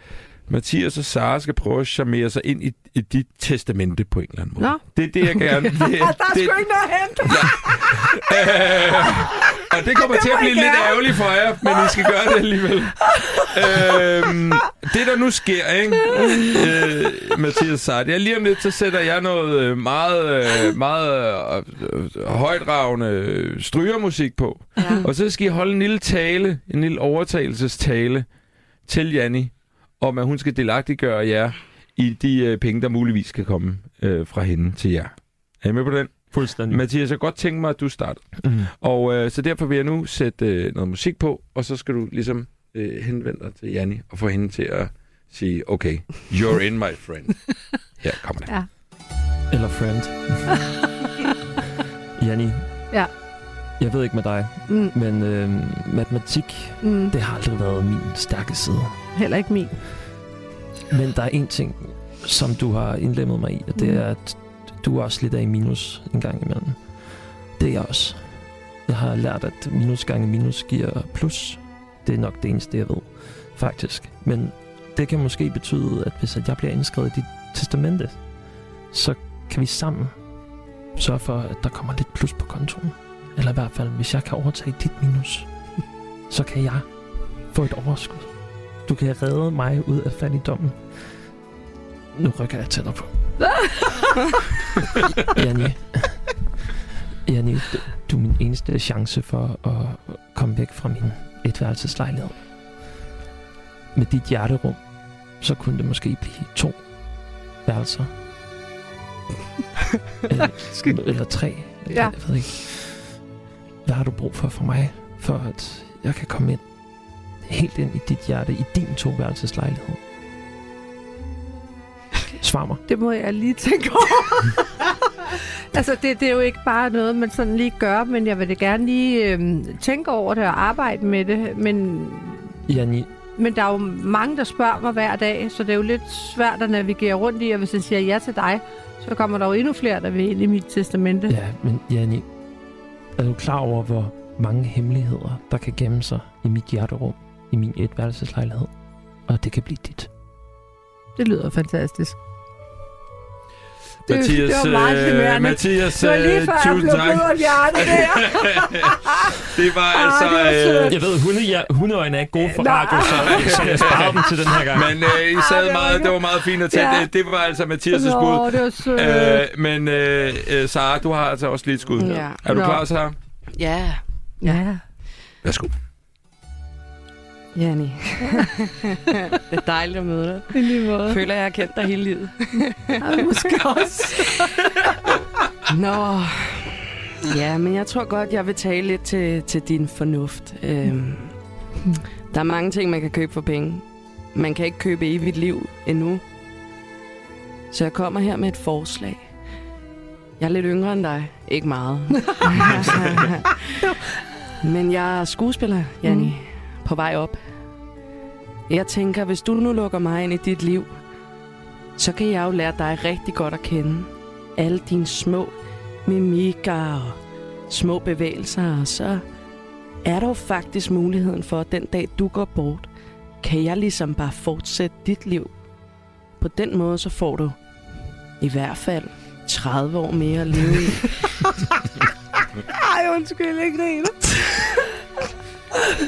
Mathias og Sara skal prøve at charmere sig ind i, i dit testamente på en eller anden måde. Nå. Det er det, jeg gerne... *laughs* Det, Der er det, sgu ikke noget at hente. Øh, *laughs* og det kommer til at blive lidt ærgerligt for jer, men I skal gøre det alligevel. øhm, det, der nu sker, ikke? Øh, Mathias Sart, det er lige om lidt, så sætter jeg noget øh, meget, øh, meget øh, øh, højdragende strygermusik på. Ja. Og så skal I holde en lille tale, en lille overtagelsestale til Janni, om at hun skal delagtiggøre jer i de øh, penge, der muligvis kan komme øh, fra hende til jer. Er I med på den? Fuldstændig. Mathias, jeg godt tænke mig, at du starter. Mm. Og øh, så derfor vil jeg nu sætte øh, noget musik på, og så skal du ligesom øh, henvende dig til Janni og få hende til at sige, okay, you're in, my friend. *laughs* Her kommer det. Ja. Eller friend. *laughs* Janni. Ja. Jeg ved ikke med dig, Mm, men øh, matematik, mm, det har aldrig været min stærke side. heller ikke min. Men der er en ting, som du har indlemmet mig i, og det Mm. er, at du er også lidt af i minus en gang imellem. Det er jeg også. Jeg har lært, at minus gange minus giver plus. Det er nok det eneste, jeg ved, faktisk. Men det kan måske betyde, at hvis jeg bliver indskrevet i dit testamente, så kan vi sammen sørge for, at der kommer lidt plus på kontoen. Eller i hvert fald, hvis jeg kan overtage dit minus, *laughs* så kan jeg få et overskud. Du kan redde mig ud af fattigdommen. Nu rykker jeg tættere på. *laughs* Janni. Janni, du, du er min eneste chance for at komme væk fra min etværelseslejlighed. Med dit hjerterum, så kunne det måske blive to værelser. *laughs* eller, eller tre. Ja. Jeg ved ikke. Hvad har du brug for for mig, for at jeg kan komme ind helt ind i dit hjerte, i din toværelseslejlighed? Svar mig. Det må jeg lige tænke over. *laughs* Altså, det, det er jo ikke bare noget, man sådan lige gør, men jeg vil da gerne lige øh, tænke over det og arbejde med det. Men, Janni, men der er jo mange, der spørger mig hver dag, så det er jo lidt svært at navigere rundt i, og hvis jeg siger ja til dig, så kommer der jo endnu flere, der vil ind i mit testamente. ja, men Janni, er du klar over, hvor mange hemmeligheder, der kan gemme sig i mit hjerterum, i min etværelseslejlighed? Og det kan blive dit. Det lyder fantastisk. Det, Mathias, det var meget øh. Mathias, Så lige øh, før jeg blev tak. om hjertet der. *laughs* det var Ah, altså... det var øh. Jeg ved, hunde, ja, hundeøjne er ikke gode for Nej. radio, så, så jeg sparer dem til den her gang. Men øh, I sad Ah, det var meget, ikke- det var meget fint at tage. Ja. Det, det var altså Mathias' bud. Nå, det var sødt. Øh, men øh, øh, Sara, du har altså også lige et skud. Ja. Er du Nå. klar, Sara? Ja, ja. Værsgo. Janni. *laughs* det er dejligt at møde dig. I lige måde. Føler, jeg har kendt dig hele livet. *laughs* Ja, måske også. *laughs* Nå, ja, men jeg tror godt, jeg vil tale lidt til, til din fornuft. Øhm, der er mange ting, man kan købe for penge. Man kan ikke købe evigt liv endnu. Så jeg kommer her med et forslag. Jeg er lidt yngre end dig. Ikke meget. men jeg er skuespiller, Janni. Mm. På vej op. Jeg tænker, hvis du nu lukker mig ind i dit liv, så kan jeg jo lære dig rigtig godt at kende. Alle dine små mimikker og små bevægelser, og så er der jo faktisk muligheden for, at den dag du går bort, kan jeg ligesom bare fortsætte dit liv. På den måde, så får du i hvert fald 30 år mere at leve i. *laughs* Ej, undskyld, jeg griner.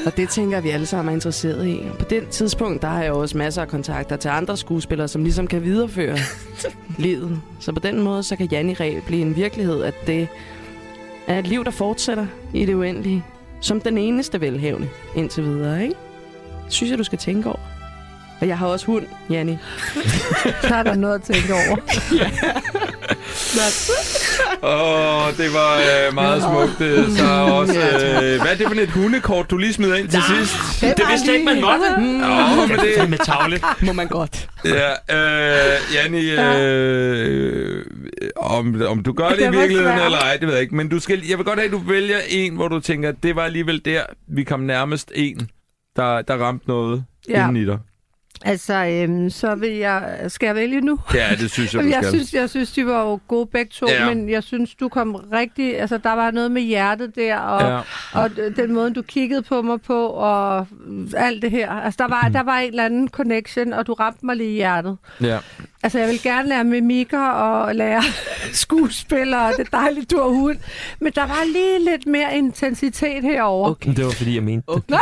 Og det tænker jeg, vi alle sammen er interesseret i. På det tidspunkt, der har jeg også masser af kontakter til andre skuespillere, som ligesom kan videreføre *laughs* livet. Så på den måde, så kan Janni Ræ blive en virkelighed, at det er et liv, der fortsætter i det uendelige. Som den eneste velhævende indtil videre, ikke? Det synes jeg, du skal tænke over. Og jeg har også hund, Janni. *laughs* Så er der noget at tænke over. Åh, oh, det var øh, meget smukt, øh, så også. Øh, hvad er det for et hundekort, du lige smider ind til sidst? Det vidste jeg ikke, man måtte. Mm, Åh, men Det er det... med tavligt. må man godt. Ja, øh, Janni, øh, om, om du gør det i Det var virkeligheden svært. eller ej, det ved jeg ikke. Men du skal, jeg vil godt have, at du vælger en, hvor du tænker, det var alligevel der, vi kom nærmest en, der, der ramte noget ja. Ja. inden i dig. Altså, øhm, så vil jeg... Skal jeg vælge nu? Ja, det synes jeg, *laughs* du Jeg, skal. synes, jeg synes, de var jo gode begge to, Ja. ja. men jeg synes, du kom rigtig... Altså, der var noget med hjertet der, og, Ja. ja. og den måde, du kiggede på mig på, og alt det her. Altså, der var, der var en eller anden connection, og du ramte mig lige i hjertet. Ja. Altså, jeg vil gerne lære mimikker og lære *laughs* skuespillere, og det er dejligt, du har hund. Men der var lige lidt mere intensitet herover. Okay. Det var, fordi jeg mente det. *laughs*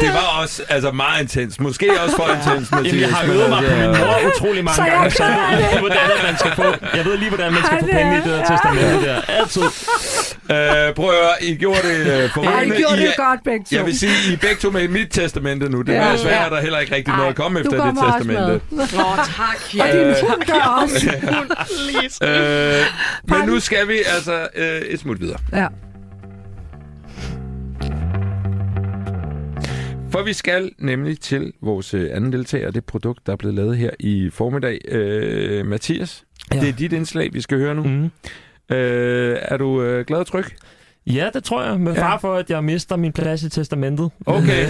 Det var også altså, meget intens. Måske også for intens, Mathias. Jamen, jeg har øvet mig på min mor utrolig mange Så gange, så jeg ved lige, hvordan man skal få, jeg ved lige, hvordan man skal få penge i det der ja. testamente der. Altid. Øh, prøv at høre, I gjorde det øh, Ja, I gjorde I det godt begge to. Jeg vil sige, I er begge to med i mit testamente nu. Det er Ja. ja, svært, Ja. der heller ikke rigtig noget at komme efter det testamente. Åh, oh, tak, *laughs* Og din hund gør også. *laughs* Øh, men nu skal vi altså øh, et smut videre. Ja. For vi skal nemlig til vores øh, anden deltager, det produkt, der er blevet lavet her i formiddag. Øh, Mathias, Ja. det er dit indslag, vi skal høre nu. Mm. Øh, er du øh, glad og tryg? Ja, det tror jeg. Med Ja. far for, at jeg mister min plads i testamentet. Okay.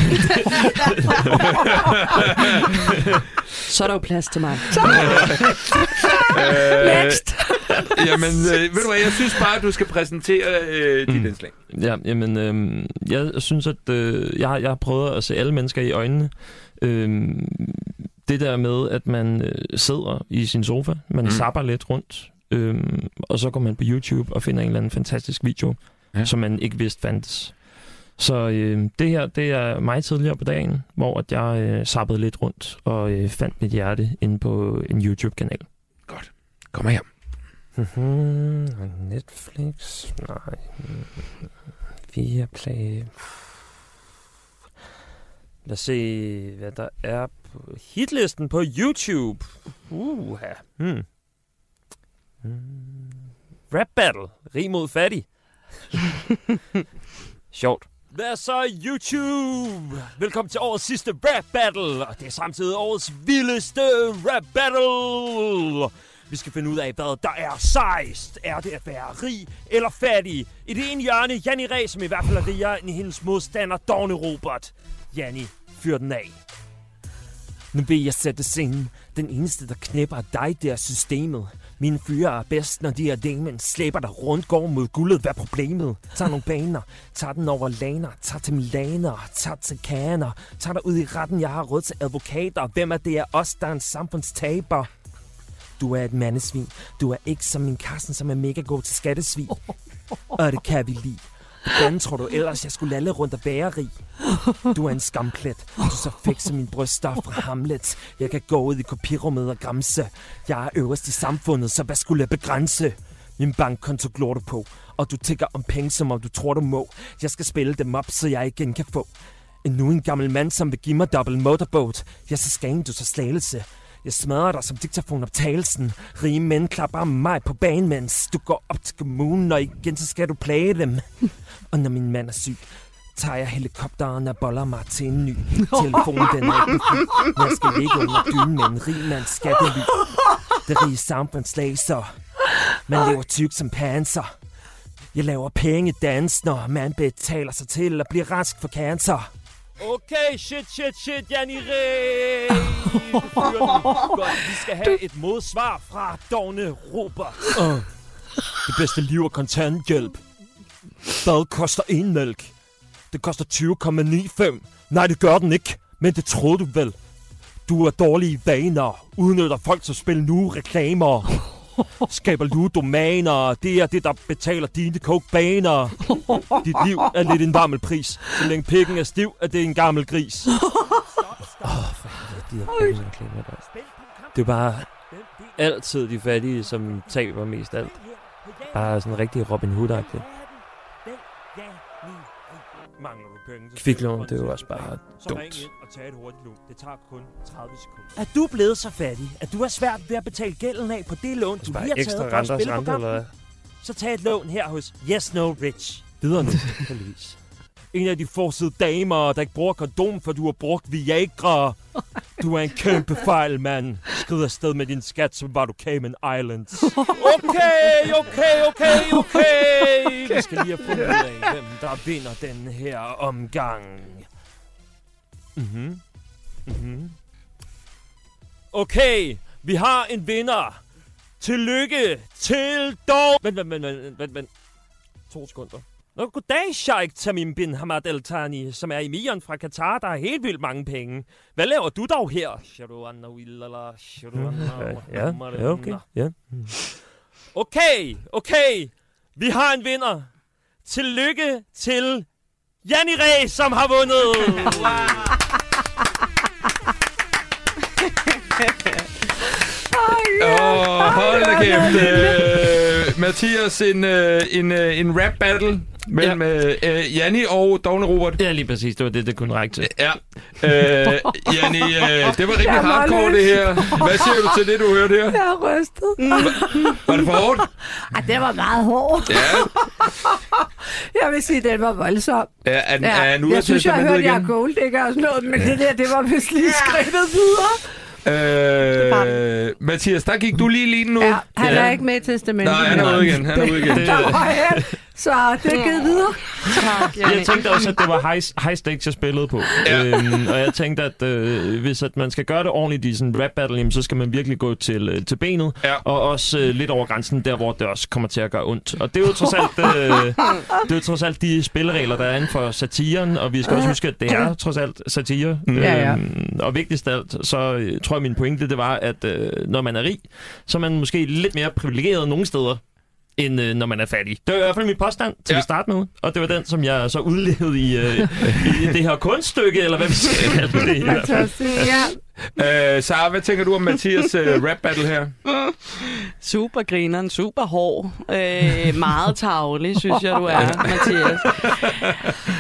Så er der jo plads til mig. *laughs* øh, jamen, øh, ved du hvad, jeg synes bare, at du skal præsentere øh, dit Mm. indslag. Ja, jamen, øhm, jeg synes, at øh, jeg, har- jeg har prøvet at se alle mennesker i øjnene. Øhm, det der med, at man øh, sidder i sin sofa, man Mm. zapper lidt rundt, øhm, og så går man på YouTube og finder en eller anden fantastisk video, Ja. som man ikke vidste fandtes. Så øh, det her, det er mig tidligere på dagen, hvor at jeg øh, zappede lidt rundt og øh, fandt mit hjerte inde på en YouTube-kanal. Kom her. Mhm, Netflix, nej. Viaplay. Lad os se, hvad der er på hitlisten på YouTube. Uh, hmm. Mm. Rap Battle. Rig mod fattig. *laughs* Sjovt. Hvad så YouTube? Velkommen til årets sidste rap battle, og det er samtidig årets vildeste rap battle. Vi skal finde ud af, hvad der er sejst. Er det at være rig eller fattig? I det ene hjørne, Janni Ræ, som i hvert fald er det hjørne, hendes modstander, Dovne Robert. Janni, fyr den af. Nu vil jeg sætte scenen. Den eneste, der knæpper dig, det der systemet. Mine fyre er bedst, når de er demon. Slæber dig rundt, går mod guldet. Hvad er problemet? Tag nogle baner. Tag den over laner. Tag til Milaner. Tag til kaner. Tag dig ud i retten. Jeg har råd til advokater. Hvem er det af os, der er en samfundstaber? Du er et mandesvin. Du er ikke som min Carsten, som er mega god til skattesvin. *laughs* Og det kan vi lide. Hvordan tror du ellers, jeg skulle lalle rundt og bære rig? Du er en skamplet. Du så fikse min bryster fra Hamlet. Jeg kan gå ud i kopirummet og græmse. Jeg er øverst i samfundet, så hvad skulle jeg begrænse? Min bankkonto glor du på, og du tænker om penge, som om du tror, du må. Jeg skal spille dem op, så jeg igen kan få. Endnu en gammel mand, som vil give mig double motorboat. Jeg så skal du så slagelse. Jeg smadrer dig som diktafonoptagelsen. Rige mænd klapper mig på banen, mens du går op til kommunen, og igen så skal du plage dem. *laughs* Og når min mand er syg, tager jeg helikopteren og boller mig til en ny. *laughs* Telefonen den er ikke jeg skal ligge under dynen med en rig mands skattely. Det rige samfundslag, så man lever tyk som panser. Jeg laver penge dans, når man betaler sig til at blive rask for cancer. Okay, shit, shit, shit, Janire. Godt, vi skal have et modsvar fra Dogne Robert. Uh, det bedste liv er kontanthjælp. Bad koster en mælk? Det koster 20,95. Nej, det gør den ikke. Men det troede du vel. Du er dårlige vaner. Udnytter folk til at spille nu reklamer. Skaber ludomaner. Det er det, der betaler dine coke-baner. Dit liv er lidt en varmel pris. Så længe pikken er stiv, er det en gammel gris. Åh, oh, for helvede, de her reklamer der. Det er bare altid de fattige, som taber mest alt. Bare sådan rigtig Robin Hood-agtigt. Mangler du penge, Kviklån, det er jo også bare dumt. og tage et hurtigt lån. Det tager kun 30 sekunder. Er du blevet så fattig, at du har svært ved at betale gælden af på det lån, du lige har taget for at spille på kampen? Så tag et lån her hos Yes No Rich. Videre nu, heldigvis. En af de forsede damer, der ikke bruger kondom, for du har brugt Viagra. Du er en kæmpe fejl, mand. Skrid afsted med din skat, som var du Cayman Islands. Okay, okay, okay, okay. Vi skal lige have fundet ud af, hvem der vinder den her omgang. Mhm. Mhm. Okay, vi har en vinder. Tillykke til dog... Vent, vent, vent, vent, vent, vent. To sekunder. Nå, goddag, Sheikh Tamim bin Hamad El Thani, som er emiren fra Katar, der har helt vildt mange penge. Hvad laver du dog her? Ja, ja, okay. Ja. Okay, okay. Vi har en vinder. Tillykke til Janni Ræ, som har vundet. Åh, oh, hold da kæft. Uh, Mathias, en, uh, en, uh, en rap battle mellem ja. uh, Janni og Dogne Robert. Ja, lige præcis. Det var det, det kunne række til. Ja. Uh, Janni, uh, det var rigtig hardcore, det her. Hvad siger du til det, du hørte her? Jeg er rystet. Mm. Var det for hårdt? Ej, det var meget hårdt. Ja. *laughs* jeg vil sige, den var voldsom. Ja, er, den, ja. er nu jeg synes, jeg har hørt, at jeg er golddigger og sådan noget, men ja. det der, det var vist lige skridtet videre. Øh, Mathias, der gik du lige lige nu. Ja, han er ikke med i testamentet. Nej, han er ude igen. Han er ude igen. Så det er givet videre. Tak, jeg tænkte også, at det var high, high stakes, jeg spillede på. Ja. Øhm, og jeg tænkte, at øh, hvis at man skal gøre det ordentligt i sådan en rap battle, jamen, så skal man virkelig gå til, øh, til benet. Ja. Og også øh, lidt over grænsen, der hvor det også kommer til at gøre ondt. Og det er jo trods alt, øh, det er jo trods alt de spilleregler, der er inden for satiren. Og vi skal også huske, at det er trods alt satire. Mm. Ja, ja. Øhm, og vigtigst af alt, så øh, tror jeg, min pointe det var, at øh, når man er rig, så er man måske lidt mere privilegeret nogle steder, end øh, når man er fattig. Det var i hvert fald min påstand til ja. at starte med, og det var den, som jeg så udlevede i, øh, i det her kunststykke, eller hvad vi skal kalde det. Fantastisk, ja. Øh, Sara, hvad tænker du om Mathias uh, rap battle her? Super grineren, super hård. Øh, meget tavlig, synes jeg, du er, *laughs* Mathias.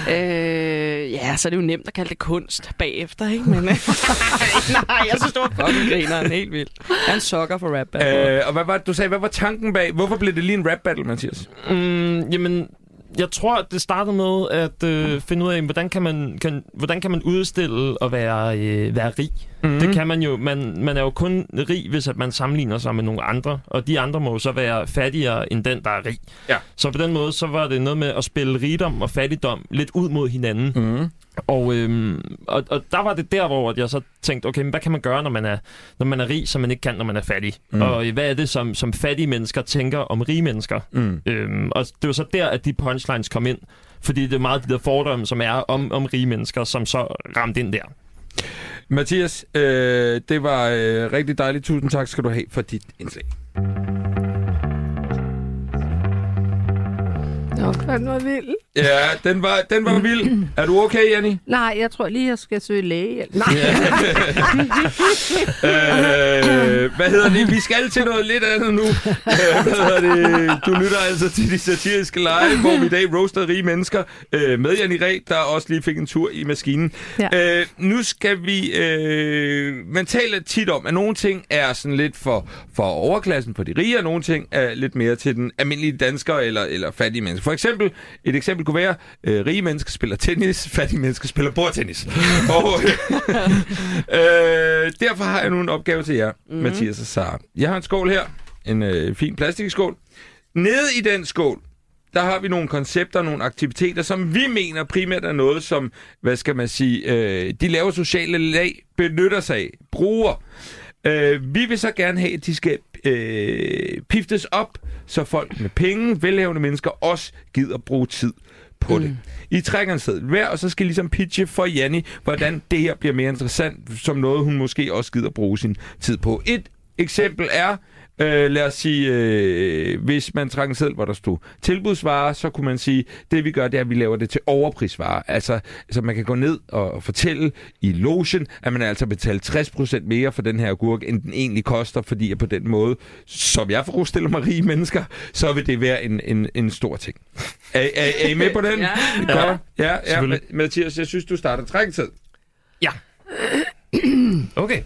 Øh, ja, så er det jo nemt at kalde det kunst bagefter, ikke? Men, *laughs* nej, jeg synes, du var fucking grineren, helt vildt. Jeg er en sokker for rap battle. Øh, og hvad var, du sagde, hvad var tanken bag? Hvorfor blev det lige en rap battle, Mathias? Mm, jamen, jeg tror, det startede med at øh, finde ud af, hvordan kan man, kan, hvordan kan man udstille og være, øh, være rig. Mm. Mm. Det kan man jo. Man, man er jo kun rig, hvis at man sammenligner sig med nogle andre. Og de andre må jo så være fattigere end den, der er rig. Ja. Så på den måde, så var det noget med at spille rigdom og fattigdom lidt ud mod hinanden. Mm. Og, øhm, og, og der var det der, hvor jeg så tænkte, okay, men hvad kan man gøre, når man er, når man er rig, som man ikke kan, når man er fattig? Mm. Og hvad er det, som, som fattige mennesker tænker om rige mennesker? Mm. Øhm, og det var så der, at de punchlines kom ind. Fordi det er meget de der fordomme, som er om, om rige mennesker, som så ramte ind der. Mathias, øh, det var øh, rigtig dejligt. Tusind tak skal du have for dit indslag. Nå, den var vild. Ja, den var, den var vild. *clears throat* Er du okay, Janni? Nej, jeg tror lige, jeg skal søge læge. Nej. *laughs* øh, hvad hedder det? Vi skal til noget lidt andet nu. Øh, hvad hedder det? Du lytter altså til de satiriske lege, hvor vi i dag roaster rige mennesker øh, med Janni Ræ, der også lige fik en tur i maskinen. Ja. Øh, nu skal vi... Øh, man taler tit om, at nogle ting er sådan lidt for, for overklassen, for de rige, og nogle ting er lidt mere til den almindelige dansker eller, eller fattige mennesker. For eksempel, et eksempel kunne være, øh, rige mennesker spiller tennis, *laughs* fattige mennesker spiller bordtennis. *laughs* og, øh, derfor har jeg nu en opgave til jer, mm-hmm. Mathias og Sara. Jeg har en skål her, en øh, fin plastikskål. Nede i den skål, der har vi nogle koncepter, nogle aktiviteter, som vi mener primært er noget, som, hvad skal man sige, øh, de lave sociale lag benytter sig af, bruger. Øh, vi vil så gerne have, at de skal øh, piftes op, så folk med penge, velhavende mennesker, også gider bruge tid på mm. det. I trækker en seddel hver, og så skal I ligesom pitche for Janni, hvordan det her bliver mere interessant, som noget, hun måske også gider bruge sin tid på. Et eksempel er, Øh, lad os sige, øh, hvis man trækker en seddel, hvor der stod tilbudsvarer, så kunne man sige, det vi gør, det er, at vi laver det til overprisvarer. Altså, altså man kan gå ned og fortælle i logen, at man altså betalt 60% mere for den her agurk, end den egentlig koster, fordi at på den måde, som jeg forestiller mig rige mennesker, så vil det være en, en, en stor ting. Er, er, er I med på den? Ja. Godt. Ja, ja. Ma- Mathias, jeg synes, du starter træk en seddel. Okay.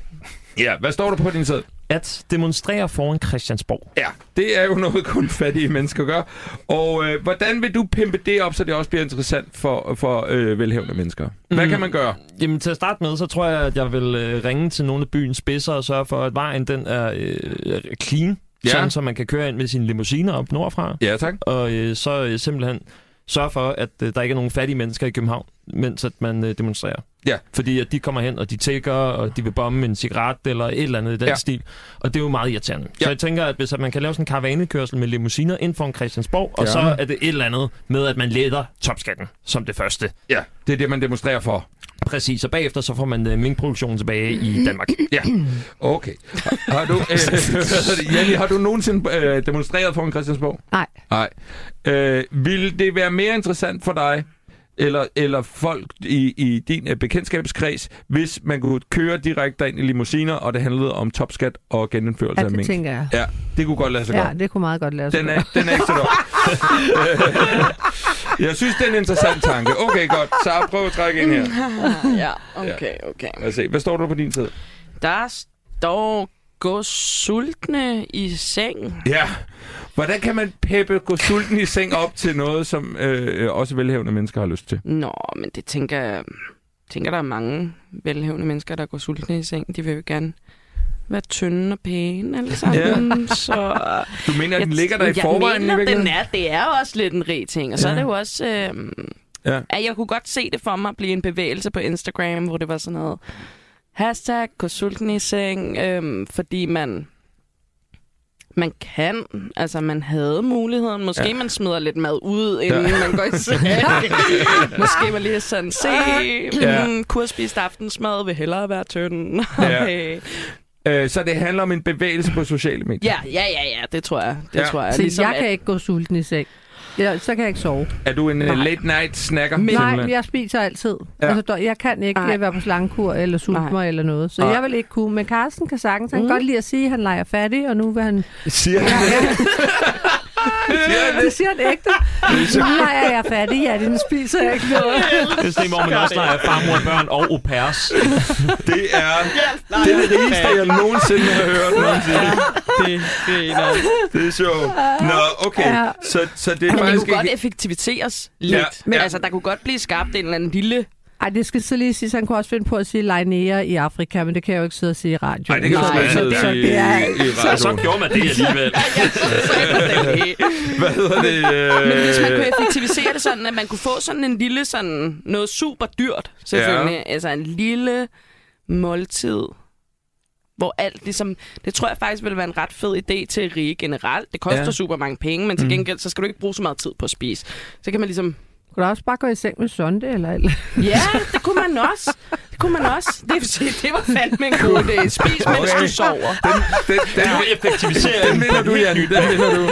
Ja, hvad står der på din seddel? At demonstrere foran Christiansborg. Ja, det er jo noget, kun fattige mennesker gør. Og øh, hvordan vil du pimpe det op, så det også bliver interessant for, for øh, velhævende mennesker? Hvad Mm. kan man gøre? Jamen til at starte med, så tror jeg, at jeg vil øh, ringe til nogle af byens spidser og sørge for, at vejen den er øh, clean. Ja. Sådan, så man kan køre ind med sine limousiner op nordfra. Ja, tak. Og øh, så øh, simpelthen sørge for, at øh, der ikke er nogen fattige mennesker i København, mens at man øh, demonstrerer. Ja. Fordi at de kommer hen, og de tigger, og de vil bombe en cigaret eller et eller andet i den Ja. stil. Og det er jo meget irriterende. Ja. Så jeg tænker, at hvis at man kan lave sådan en karavannekørsel med limousiner ind foran Christiansborg, og Ja. så er det et eller andet med, at man letter topskatten som det første. Ja, det er det, man demonstrerer for. Præcis, og bagefter så får man øh, minkproduktionen tilbage i Danmark. Ja, okay. Har, du, øh? *laughs* Janni, har du nogensinde øh, demonstreret foran Christiansborg? Nej. Nej. Øh, vil det være mere interessant for dig, eller, eller folk i, i din øh, bekendtskabskreds, hvis man kunne køre direkte ind i limousiner, og det handlede om topskat og genindførelse Ja, af det mink? tænker jeg. Ja, det kunne godt lade sig Ja, gøre. det kunne meget godt lade sig Den gøre. er, den er ikke så dum. *laughs* *laughs* jeg synes, det er en interessant tanke. Okay, godt. Så prøv at trække ind her. *laughs* ja, okay, okay. Lad os se. Hvad står der på din side? Der står, gå sultne i seng. Ja. Hvordan kan man peppe gå sulten i seng op til noget, som øh, også velhævende mennesker har lyst til? Nå, men det tænker jeg... tænker, der er mange velhævende mennesker, der går sultne i seng. De vil jo gerne være tynde og pæne alle sammen. Ja. Så Du mener, at den ligger der i jeg forvejen? i mener, den virkeligheden? er, det er jo også lidt en rig ting. Og så Ja. er det jo også... Øh, Ja. at jeg kunne godt se det for mig blive en bevægelse på Instagram, hvor det var sådan noget... Hashtag gå sulten i seng, øhm, fordi man... Man kan, altså man havde muligheden. Måske Ja. man smider lidt mad ud, inden ja. man går i *laughs* seng. Måske man lige sådan, se, Ja. mm, kurspist aftensmad vil hellere være tynd. Ja. *laughs* Øh, så det handler om en bevægelse på sociale medier. ja, ja, ja, ja, det tror jeg. Det Ja. tror jeg. Så Ligesom, jeg kan at- ikke gå sulten i seng. Ja, så kan jeg ikke sove. Er du en uh, Nej. late night snacker? Nej, men jeg spiser altid. Ja. Ja. Altså, der- jeg kan ikke Nej. være på slangekur eller sulte Nej. mig eller noget. Så Nej. jeg vil ikke kunne. Men Carsten kan sagtens. Han kan Mm. godt lide at sige, at han leger fattig, og nu vil han... Siger han det? *laughs* Det siger han ægte. Så nej, jeg er fattig. Ja, den spiser jeg ikke noget. Det er sådan en, hvor man også leger farmor og børn og au pairs. Det er det, er det rigeste, jeg nogensinde har hørt nogensinde. Det, det er Det er sjovt. Nå, okay. Ja. Så, så det er Men det kunne godt ikke... effektiviseres lidt. Ja, Ja, Men ja. altså, der kunne godt blive skabt en eller anden lille... Ej, det skal så lige sige, han kunne også finde på at sige Linea i Afrika, men det kan jeg jo ikke sidde og sige i radio. Nej, det kan du Nej, sgu ikke så sige det er- i, i Så, så radioen. gjorde man det alligevel. Hvad hedder det? Øh... Men hvis man kunne effektivisere det sådan, at man kunne få sådan en lille sådan noget super dyrt, selvfølgelig. Ja. Altså en lille måltid, hvor alt ligesom... Det tror jeg faktisk ville være en ret fed idé til rige generelt. Det koster Ja. ja. super mange penge, men til Mm. gengæld, så skal du ikke bruge så meget tid på at spise. Så kan man ligesom... Kunne du også bare gå i seng med sonde eller eller? Ja, det kunne man også. Det kunne man også. Det, vil sige, det var fandme en god idé. *laughs* Spis, mens Okay. du sover. Den, den, den, Det er jo effektivisering. den vinder du, Jan. Den vinder du.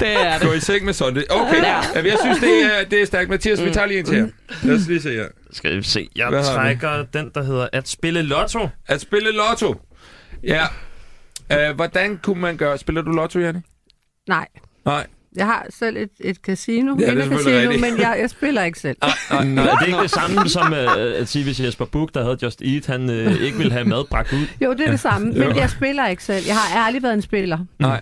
Det er Gå det. i seng med sådan Okay, Ja. jeg synes, det er, det er stærkt. Mathias, vi tager lige en til her. Lad os lige se her. Skal vi se. Jeg Hvad trækker den, der hedder at spille lotto. At spille lotto. Ja. Uh, hvordan kunne man gøre... Spiller du lotto, Janne? Nej. Nej. Jeg har selv et, et casino, Ja, det er casino rigtigt. men jeg, jeg spiller ikke selv. *laughs* Nej, Nå, er det ikke det samme som øh, at sige, hvis Jesper Buch, der havde Just Eat, han øh, ikke ville have mad bragt ud? Jo, det er det samme, Jo. men jeg spiller ikke selv. Jeg har ærligt været en spiller. Nej.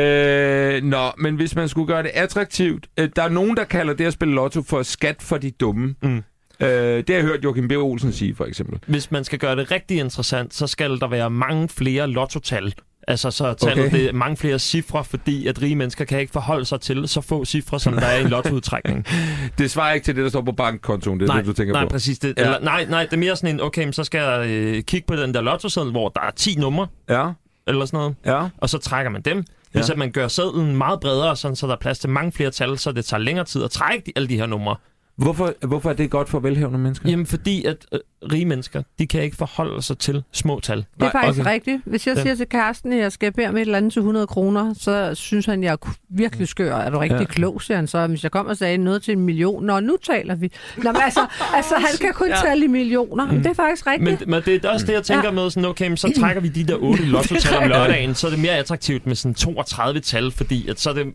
Øh, nå, men hvis man skulle gøre det attraktivt... Øh, der er nogen, der kalder det at spille lotto for skat for de dumme. Mm. Øh, det har jeg hørt Joachim B. Olsen sige, for eksempel. Hvis man skal gøre det rigtig interessant, så skal der være mange flere lottotal. Altså så tallet Okay. det er mange flere cifre, fordi at rige mennesker kan ikke forholde sig til så få cifre, som der er i en lottoudtrækning. *laughs* Det svarer ikke til det, der står på bankkontoen. Det er nej, det, du tænker nej, på. præcis. Det, Ja. ja. eller, nej, nej, det er mere sådan en, okay, men så skal jeg øh, kigge på den der lottoseddel, hvor der er 10 numre, Ja, eller sådan noget, ja. og så trækker man dem. Ja. Hvis at man gør sedlen meget bredere, sådan, så der er plads til mange flere tal, så det tager længere tid at trække de, alle de her numre. Hvorfor, hvorfor er det godt for velhavende mennesker? Jamen fordi, at øh, rige mennesker, de kan ikke forholde sig til små tal. Det er Nej, faktisk okay. rigtigt. Hvis jeg Ja. siger til kæresten, at jeg skal bede om et eller andet til 100 kroner, så synes han, jeg er virkelig skør. Er du rigtig Ja. klog, siger han så. Hvis jeg kommer og sagde noget til en million, nå, nu taler vi. Nå, men altså, *laughs* altså, han kan kun Ja. tale i millioner. Mm. Det er faktisk rigtigt. Men, men det er også det, jeg tænker ja. med sådan, okay, men så trækker vi de der 8 *laughs* lottotal om lørdagen, så er det mere attraktivt med sådan 32 tal, fordi at så er det,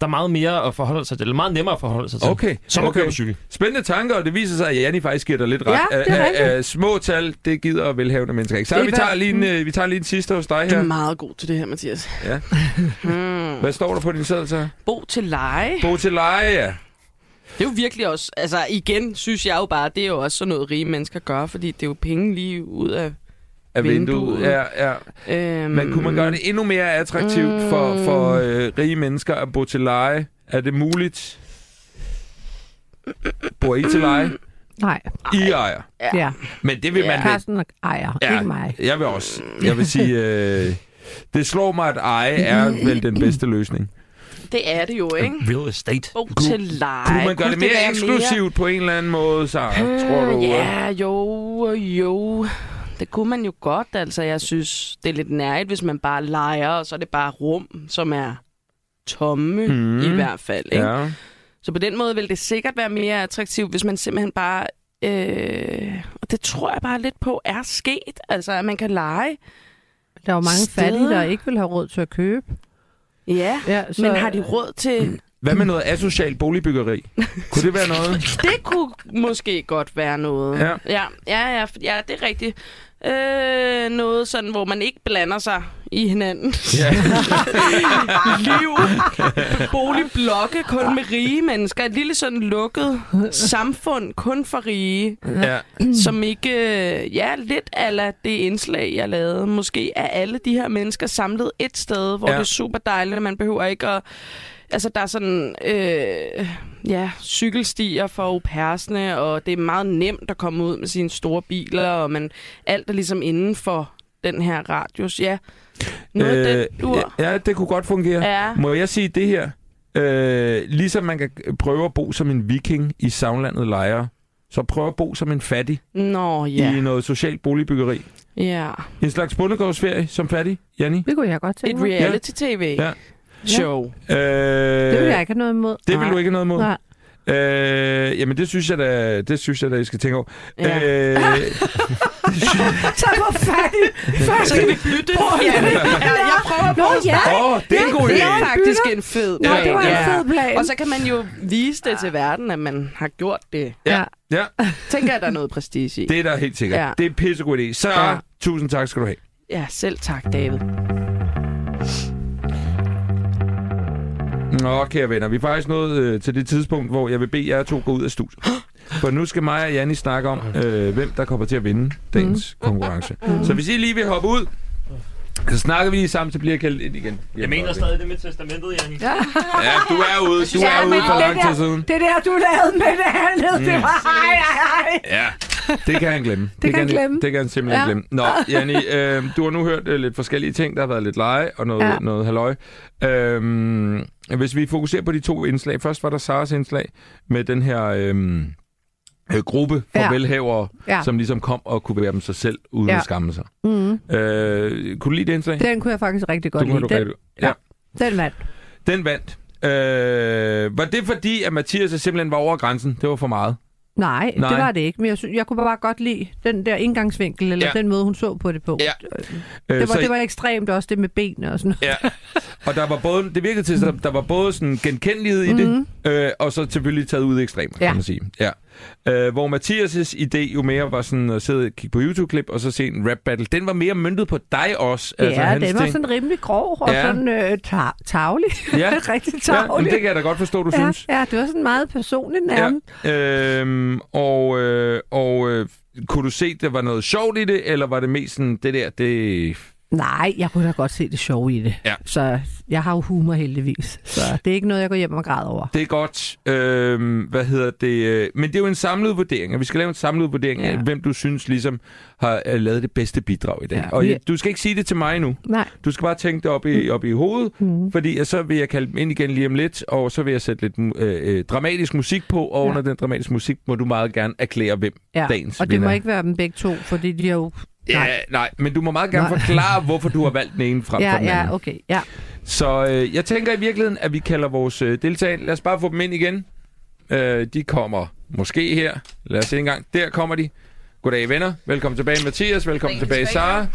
der er meget mere at forholde sig til, eller meget nemmere at forholde sig til. Okay, Som at okay. på cykel. Spændende tanker, og det viser sig, at Janni faktisk giver dig lidt ret. Ja, det er rigtigt. Æ, små tal, det gider velhavende mennesker ikke. Så vi tager, lige en, øh, vi tager lige en sidste hos dig Du er her. meget god til det her, Mathias. Ja. Hmm. *laughs* Hvad står der på din seddel så? Bo til leje. Bo til leje, ja. Det er jo virkelig også, altså igen synes jeg jo bare, det er jo også sådan noget rige mennesker gør, fordi det er jo penge lige ud af... Af vinduet. Vinduet. Ja, ja. Øhm, Men kunne man gøre det endnu mere attraktivt for, for øh, rige mennesker at bo til leje? Er det muligt? Bor I til leje? Nej, I ejer. Ja. ja. Men det vil Ja. man Carsten ejer, Ja. ikke mig. Jeg vil også. Jeg vil sige, øh, det slår mig, at eje er vel den bedste løsning. Det er det jo, ikke? Real estate. Bo til leje. Kunne man gøre det mere være eksklusivt på en eller anden måde, så tror du? Øh, Ja, jo, jo. Det kunne man jo godt, altså. Jeg synes, det er lidt nærigt, hvis man bare leger, og så er det bare rum, som er tomme mm. i hvert fald. Ikke? Ja. Så på den måde vil det sikkert være mere attraktivt, hvis man simpelthen bare... Øh, og det tror jeg bare lidt på er sket. Altså, at man kan lege. Der er jo mange Steder. fattige, der ikke vil have råd til at købe. Ja, Ja, så... men har de råd til... Hvad med noget asocialt boligbyggeri? Kunne det være noget? *laughs* Det kunne måske godt være noget. Ja. ja, ja, ja, ja det er rigtigt. Øh, noget sådan, hvor man ikke blander sig i hinanden. Ja. *laughs* Liv, boligblokke, kun med rige mennesker. Et lille sådan lukket samfund, kun for rige. ja. Som ikke, øh, ja, lidt ala det indslag, jeg lavede. Måske er alle de her mennesker samlet et sted, hvor ja. det er super dejligt, og man behøver ikke at... Altså, der er sådan, øh, ja, cykelstier for au pairsne, og det er meget nemt at komme ud med sine store biler, og man, alt er ligesom inden for den her radius. Ja, noget øh, den dur. ja, det kunne godt fungere. Ja. Må jeg sige det her? Øh, ligesom man kan prøve at bo som en viking i savlandet lejre, så prøv at bo som en fattig Nå, ja. i noget socialt boligbyggeri. ja. En slags bondegårdsferie som fattig, Janni? Det kunne jeg godt Et tænke mig. reality-tv. Ja. Show. Øh, Det vil jeg ikke have noget imod. Det vil Nej. du ikke have noget imod? Nej. Øh, jamen, det synes jeg da, det synes jeg da, I skal tænke over. Ja. Øh, det *laughs* Så fat Så i kan vi bytte. Ja, ja, jeg prøver på Nå, at ja. Åh, oh, det er en god Det idé. er faktisk en fed Nå, plan. det var en ja. fed plan. Og så kan man jo vise det til verden, at man har gjort det. Ja. Ja, Tænker jeg, der er noget prestige i. det er der helt sikkert. Ja. Det er en pissegod idé. Så Ja. tusind tak skal du have. Ja, selv tak, David. Nå, kære venner, vi er faktisk nået øh, til det tidspunkt, hvor jeg vil bede jer to gå ud af studiet. *gasps* For nu skal mig og Janni snakke om, øh, hvem der kommer til at vinde dagens Mm. konkurrence. Så hvis I lige vil hoppe ud, så snakker vi lige sammen, så bliver jeg kaldt ind igen. Jeg mener stadig det med testamentet, Janni. Ja. Ja, du er ude. Du Ja, er ude for det lang der- tid siden. Det der, du lavede med det andet, det var... Ej, ej, ej. Ja, det kan han glemme. kan han glemme. Det kan han simpelthen Ja. glemme. Nå, Janni, øh, du har nu hørt øh, lidt forskellige ting. Der har været lidt lege og noget, Ja. noget halløj. Øhm, hvis vi fokuserer på de to indslag. Først var der Saras indslag med den her øhm, øh, gruppe for Ja. velhavere, Ja. som ligesom kom og kunne være dem sig selv, uden Ja. at skamme sig. Mm. Øh, kunne du lide det indslag? Den kunne jeg faktisk rigtig godt kunne lide. du Den, rigtig- ja. den vandt. Den vandt. Øh, var det fordi, at Mathias simpelthen var over grænsen? Det var for meget. Nej, Nej. det var det ikke. Men jeg, sy- jeg kunne bare godt lide den der indgangsvinkel, eller Ja. ja. den måde, hun så på det på. Ja. Øh, Øh, Det var, så- det var ekstremt også, det med benene og sådan noget. Ja, *laughs* og der var både, det virkede til, at der, var både sådan genkendelighed i det, Mhm. øh, og så selvfølgelig taget ud i ekstremer, ja. Ja. kan man sige. Ja. Øh, hvor Mathias' idé jo mere var sådan at sidde og kigge på YouTube-klip, og så se en rap battle. Den var mere møntet på dig også. Ja, altså, den var ting. sådan rimelig grov og Ja. ja. sådan øh, ta- tavlig. Ja. *laughs* Rigtig Ja, men tavlig. det kan jeg da godt forstå, du ja, synes. ja, det var sådan meget personligt nærmest. Øhm, og øh, og øh, kunne du se, at der var noget sjovt i det, eller var det mest sådan, det der, det... Nej, jeg kunne da godt se det sjove i det. Ja. Så jeg har jo humor heldigvis. Så det er ikke noget, jeg går hjem og græder over. Det er godt. Øhm, hvad hedder det? øh, Men det er jo en samlet vurdering, og vi skal lave en samlet vurdering ja. af, hvem du synes ligesom har øh, lavet det bedste bidrag i dag. Ja, og jeg, du skal ikke sige det til mig nu. Nej. Du skal bare tænke det op i, op i hovedet, Mm. fordi så vil jeg kalde dem ind igen lige om lidt, og så vil jeg sætte lidt øh, øh, dramatisk musik på, og Ja. under den dramatiske musik må du meget gerne erklære, hvem Ja. dagens Og det må vinder er. ikke være dem begge to, fordi de har jo... Ja, Nej. nej, men du må meget gerne Nej. forklare, hvorfor du har valgt den ene frem for Ja, den anden. ja, okay. Ja. Så øh, jeg tænker i virkeligheden, at vi kalder vores øh, deltagere. Lad os bare få dem ind igen. Øh, de kommer måske her. Lad os se en gang. Der kommer de. Goddag venner. Velkommen tilbage Mathias. Velkommen tilbage Sara.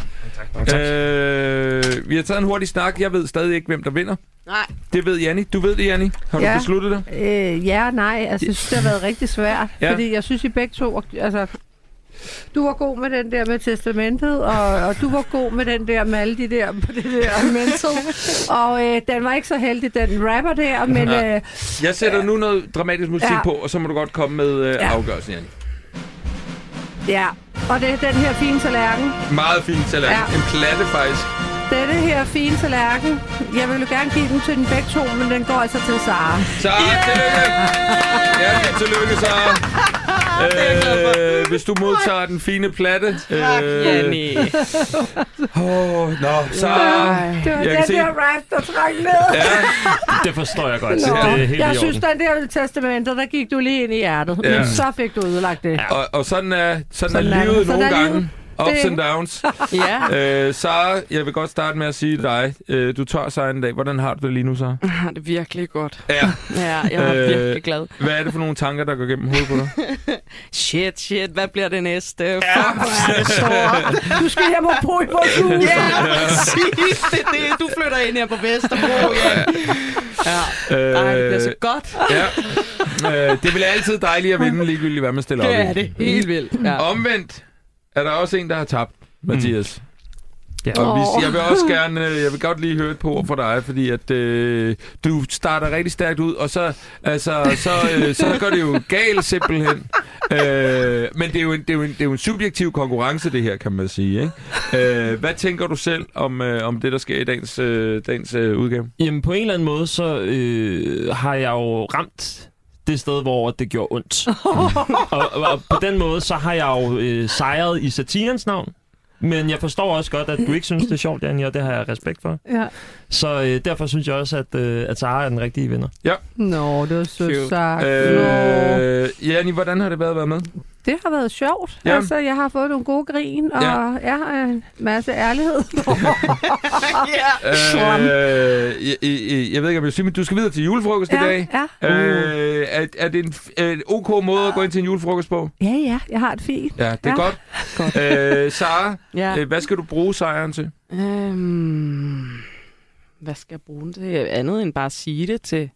Øh, vi har taget en hurtig snak. Jeg ved stadig ikke, hvem der vinder. Nej. Det ved Janni. Du ved det, Janni. Har du Ja. besluttet det? Øh, ja nej. Altså, jeg synes, det har været rigtig svært. Ja. Fordi jeg synes, I begge to... Altså, du var god med den der med testamentet, og, og du var god med den der med alle de der på *laughs* det der mental. Og øh, den var ikke så heldig, den rapper der, men Ja. øh, Jeg sætter nu noget dramatisk musik Ja. på, og så må du godt komme med øh, Ja. afgørelsen, Janni. ja. Og det er den her fine tallerken. Meget fint tallerken. Ja. En platte faktisk. Denne her fine tallerken. Jeg ville jo gerne give den til den begge to, men den går altså til Sara. Sara, yeah! tillykke! Ja, tillykke, Sara. Øh, hvis du modtager den fine platte. Tak, øh, Janni. Åh, nå, Sara. Ej. Det var Jeg den kan se- der rap, der trak ned. Ja, *laughs* Det forstår jeg godt. Nå, Det er helt jeg i synes, den der testamentet, der gik du lige ind i hjertet. Ja. Ja. Men så fik du ødelagt det. og, og sådan er, sådan Sådan er er livet. Sådan nogle er gange. livet. Ups Det- and downs. *laughs* Ja. Øh, Sara, jeg vil godt starte med at sige dig. Øh, du tager sig en dag. Hvordan har du det lige nu, Sara? Jeg har det virkelig godt. Ja. Ja, jeg er Øh, virkelig glad. Hvad er det for nogle tanker, der går gennem hovedet på dig? *laughs* Shit, shit, hvad bliver det næste? Fuck, hvor er det stort. Du skal hjem og bo i vores hus. Ja, præcis. Det er det. Du flytter ind her på Vesterbro. Ja. ja. Ej, det bliver så godt. ja. Øh, det bliver altid dejligt at vinde, *laughs* ligegyldigt hvad man stiller Det op i. er det. Helt vildt. Ja. Omvendt er der også en, der har tabt, Mathias. Ja. Og vi, jeg vil også gerne, øh, jeg vil godt lige høre et par ord fra dig, fordi at øh, du starter rigtig stærkt ud, og så, altså, så, øh, så går det jo galt simpelthen. Øh, men det er, jo en, det, er jo en, det er jo en subjektiv konkurrence, det her, kan man sige. Ikke? Øh, hvad tænker du selv om, øh, om det, der sker i dagens, øh, dagens øh, udgave? Jamen, på en eller anden måde, så øh, har jeg jo ramt det sted, hvor det gjorde ondt. *laughs* og, og på den måde, så har jeg jo øh, sejret i satirens navn. Men jeg forstår også godt, at du ikke synes, det er sjovt, Janni, og det har jeg respekt for. Ja. Så øh, derfor synes jeg også, at, øh, at Sara er den rigtige vinder. Nå, det var sødt sagt. Øh, Janni, hvordan har det været at være med? Det har været sjovt. Ja. Ja. Altså, jeg har fået nogle gode grin, og Ja. ja. ja en masse ærlighed. *laughs* Øh, jeg, jeg, jeg ved ikke, om jeg vil sige, men du skal videre til julefrokost i ja, dag. ja. Øh, er, er det en, en ok måde at gå ind til en julefrokost på? ja, ja, jeg har det fint. Ja, det er Ja. godt. godt. Øh, Sara, *laughs* Ja. øh, hvad skal du bruge sejren til? Øhm, hvad skal jeg bruge den til? Andet end bare at sige det til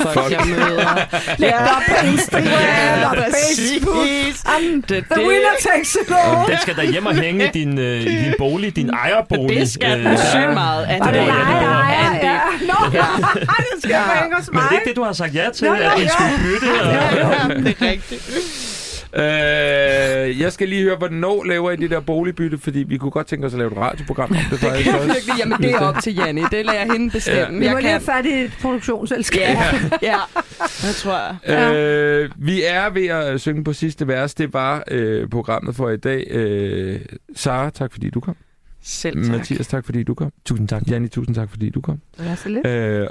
folk, jeg møder. *laughs* Læg det op på Instagram og Facebook. Facebook. Det, The winner takes it all. Den skal der hjem og hænge i din, øh, i din bolig, din ejerbolig. det skal den Øh, sygt meget. Det det er var nej, Janne, nej, Andy. ja. Nå, ja. det skal ja. hænge hos Men er mig. det ikke det, du har sagt ja til, jo, at vi ja. skulle bytte? Og... Ja, det er rigtigt. Øh, jeg skal lige høre, hvornår laver I det der boligbytte, fordi vi kunne godt tænke os at lave et radioprogram om det *laughs* faktisk også. Virkelig, jamen det er op til Janni. Det lader jeg hende bestemme. Vi må Jeg lige have kan... fat i et produktionsselskab. Ja, *laughs* ja, det tror jeg. Ja. Øh, vi er ved at synge på sidste vers. Det var øh, programmet for i dag. Øh, Sara, tak fordi du kom. Selv tak. Mathias, tak fordi du kom. Tusind tak. Janni, tusind tak fordi du kom. Ja, så lidt. Øh,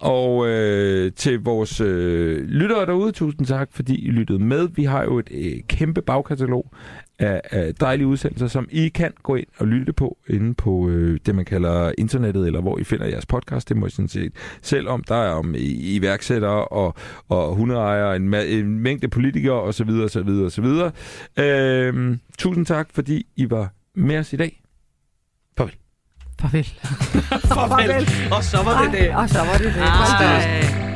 og øh, til vores øh, lyttere derude, tusind tak, fordi I lyttede med. Vi har jo et øh, kæmpe bagkatalog af, af dejlige udsendelser, som I kan gå ind og lytte på inde på øh, det, man kalder internettet, eller hvor I finder jeres podcast. Det må I sådan set selv om. Der er om iværksættere og, og hundeejere, en, ma- en mængde politikere osv. osv. osv. Øh, tusind tak, fordi I var med os i dag. Farvel. Farvel. Og så var det det. Og så var det det. Ej.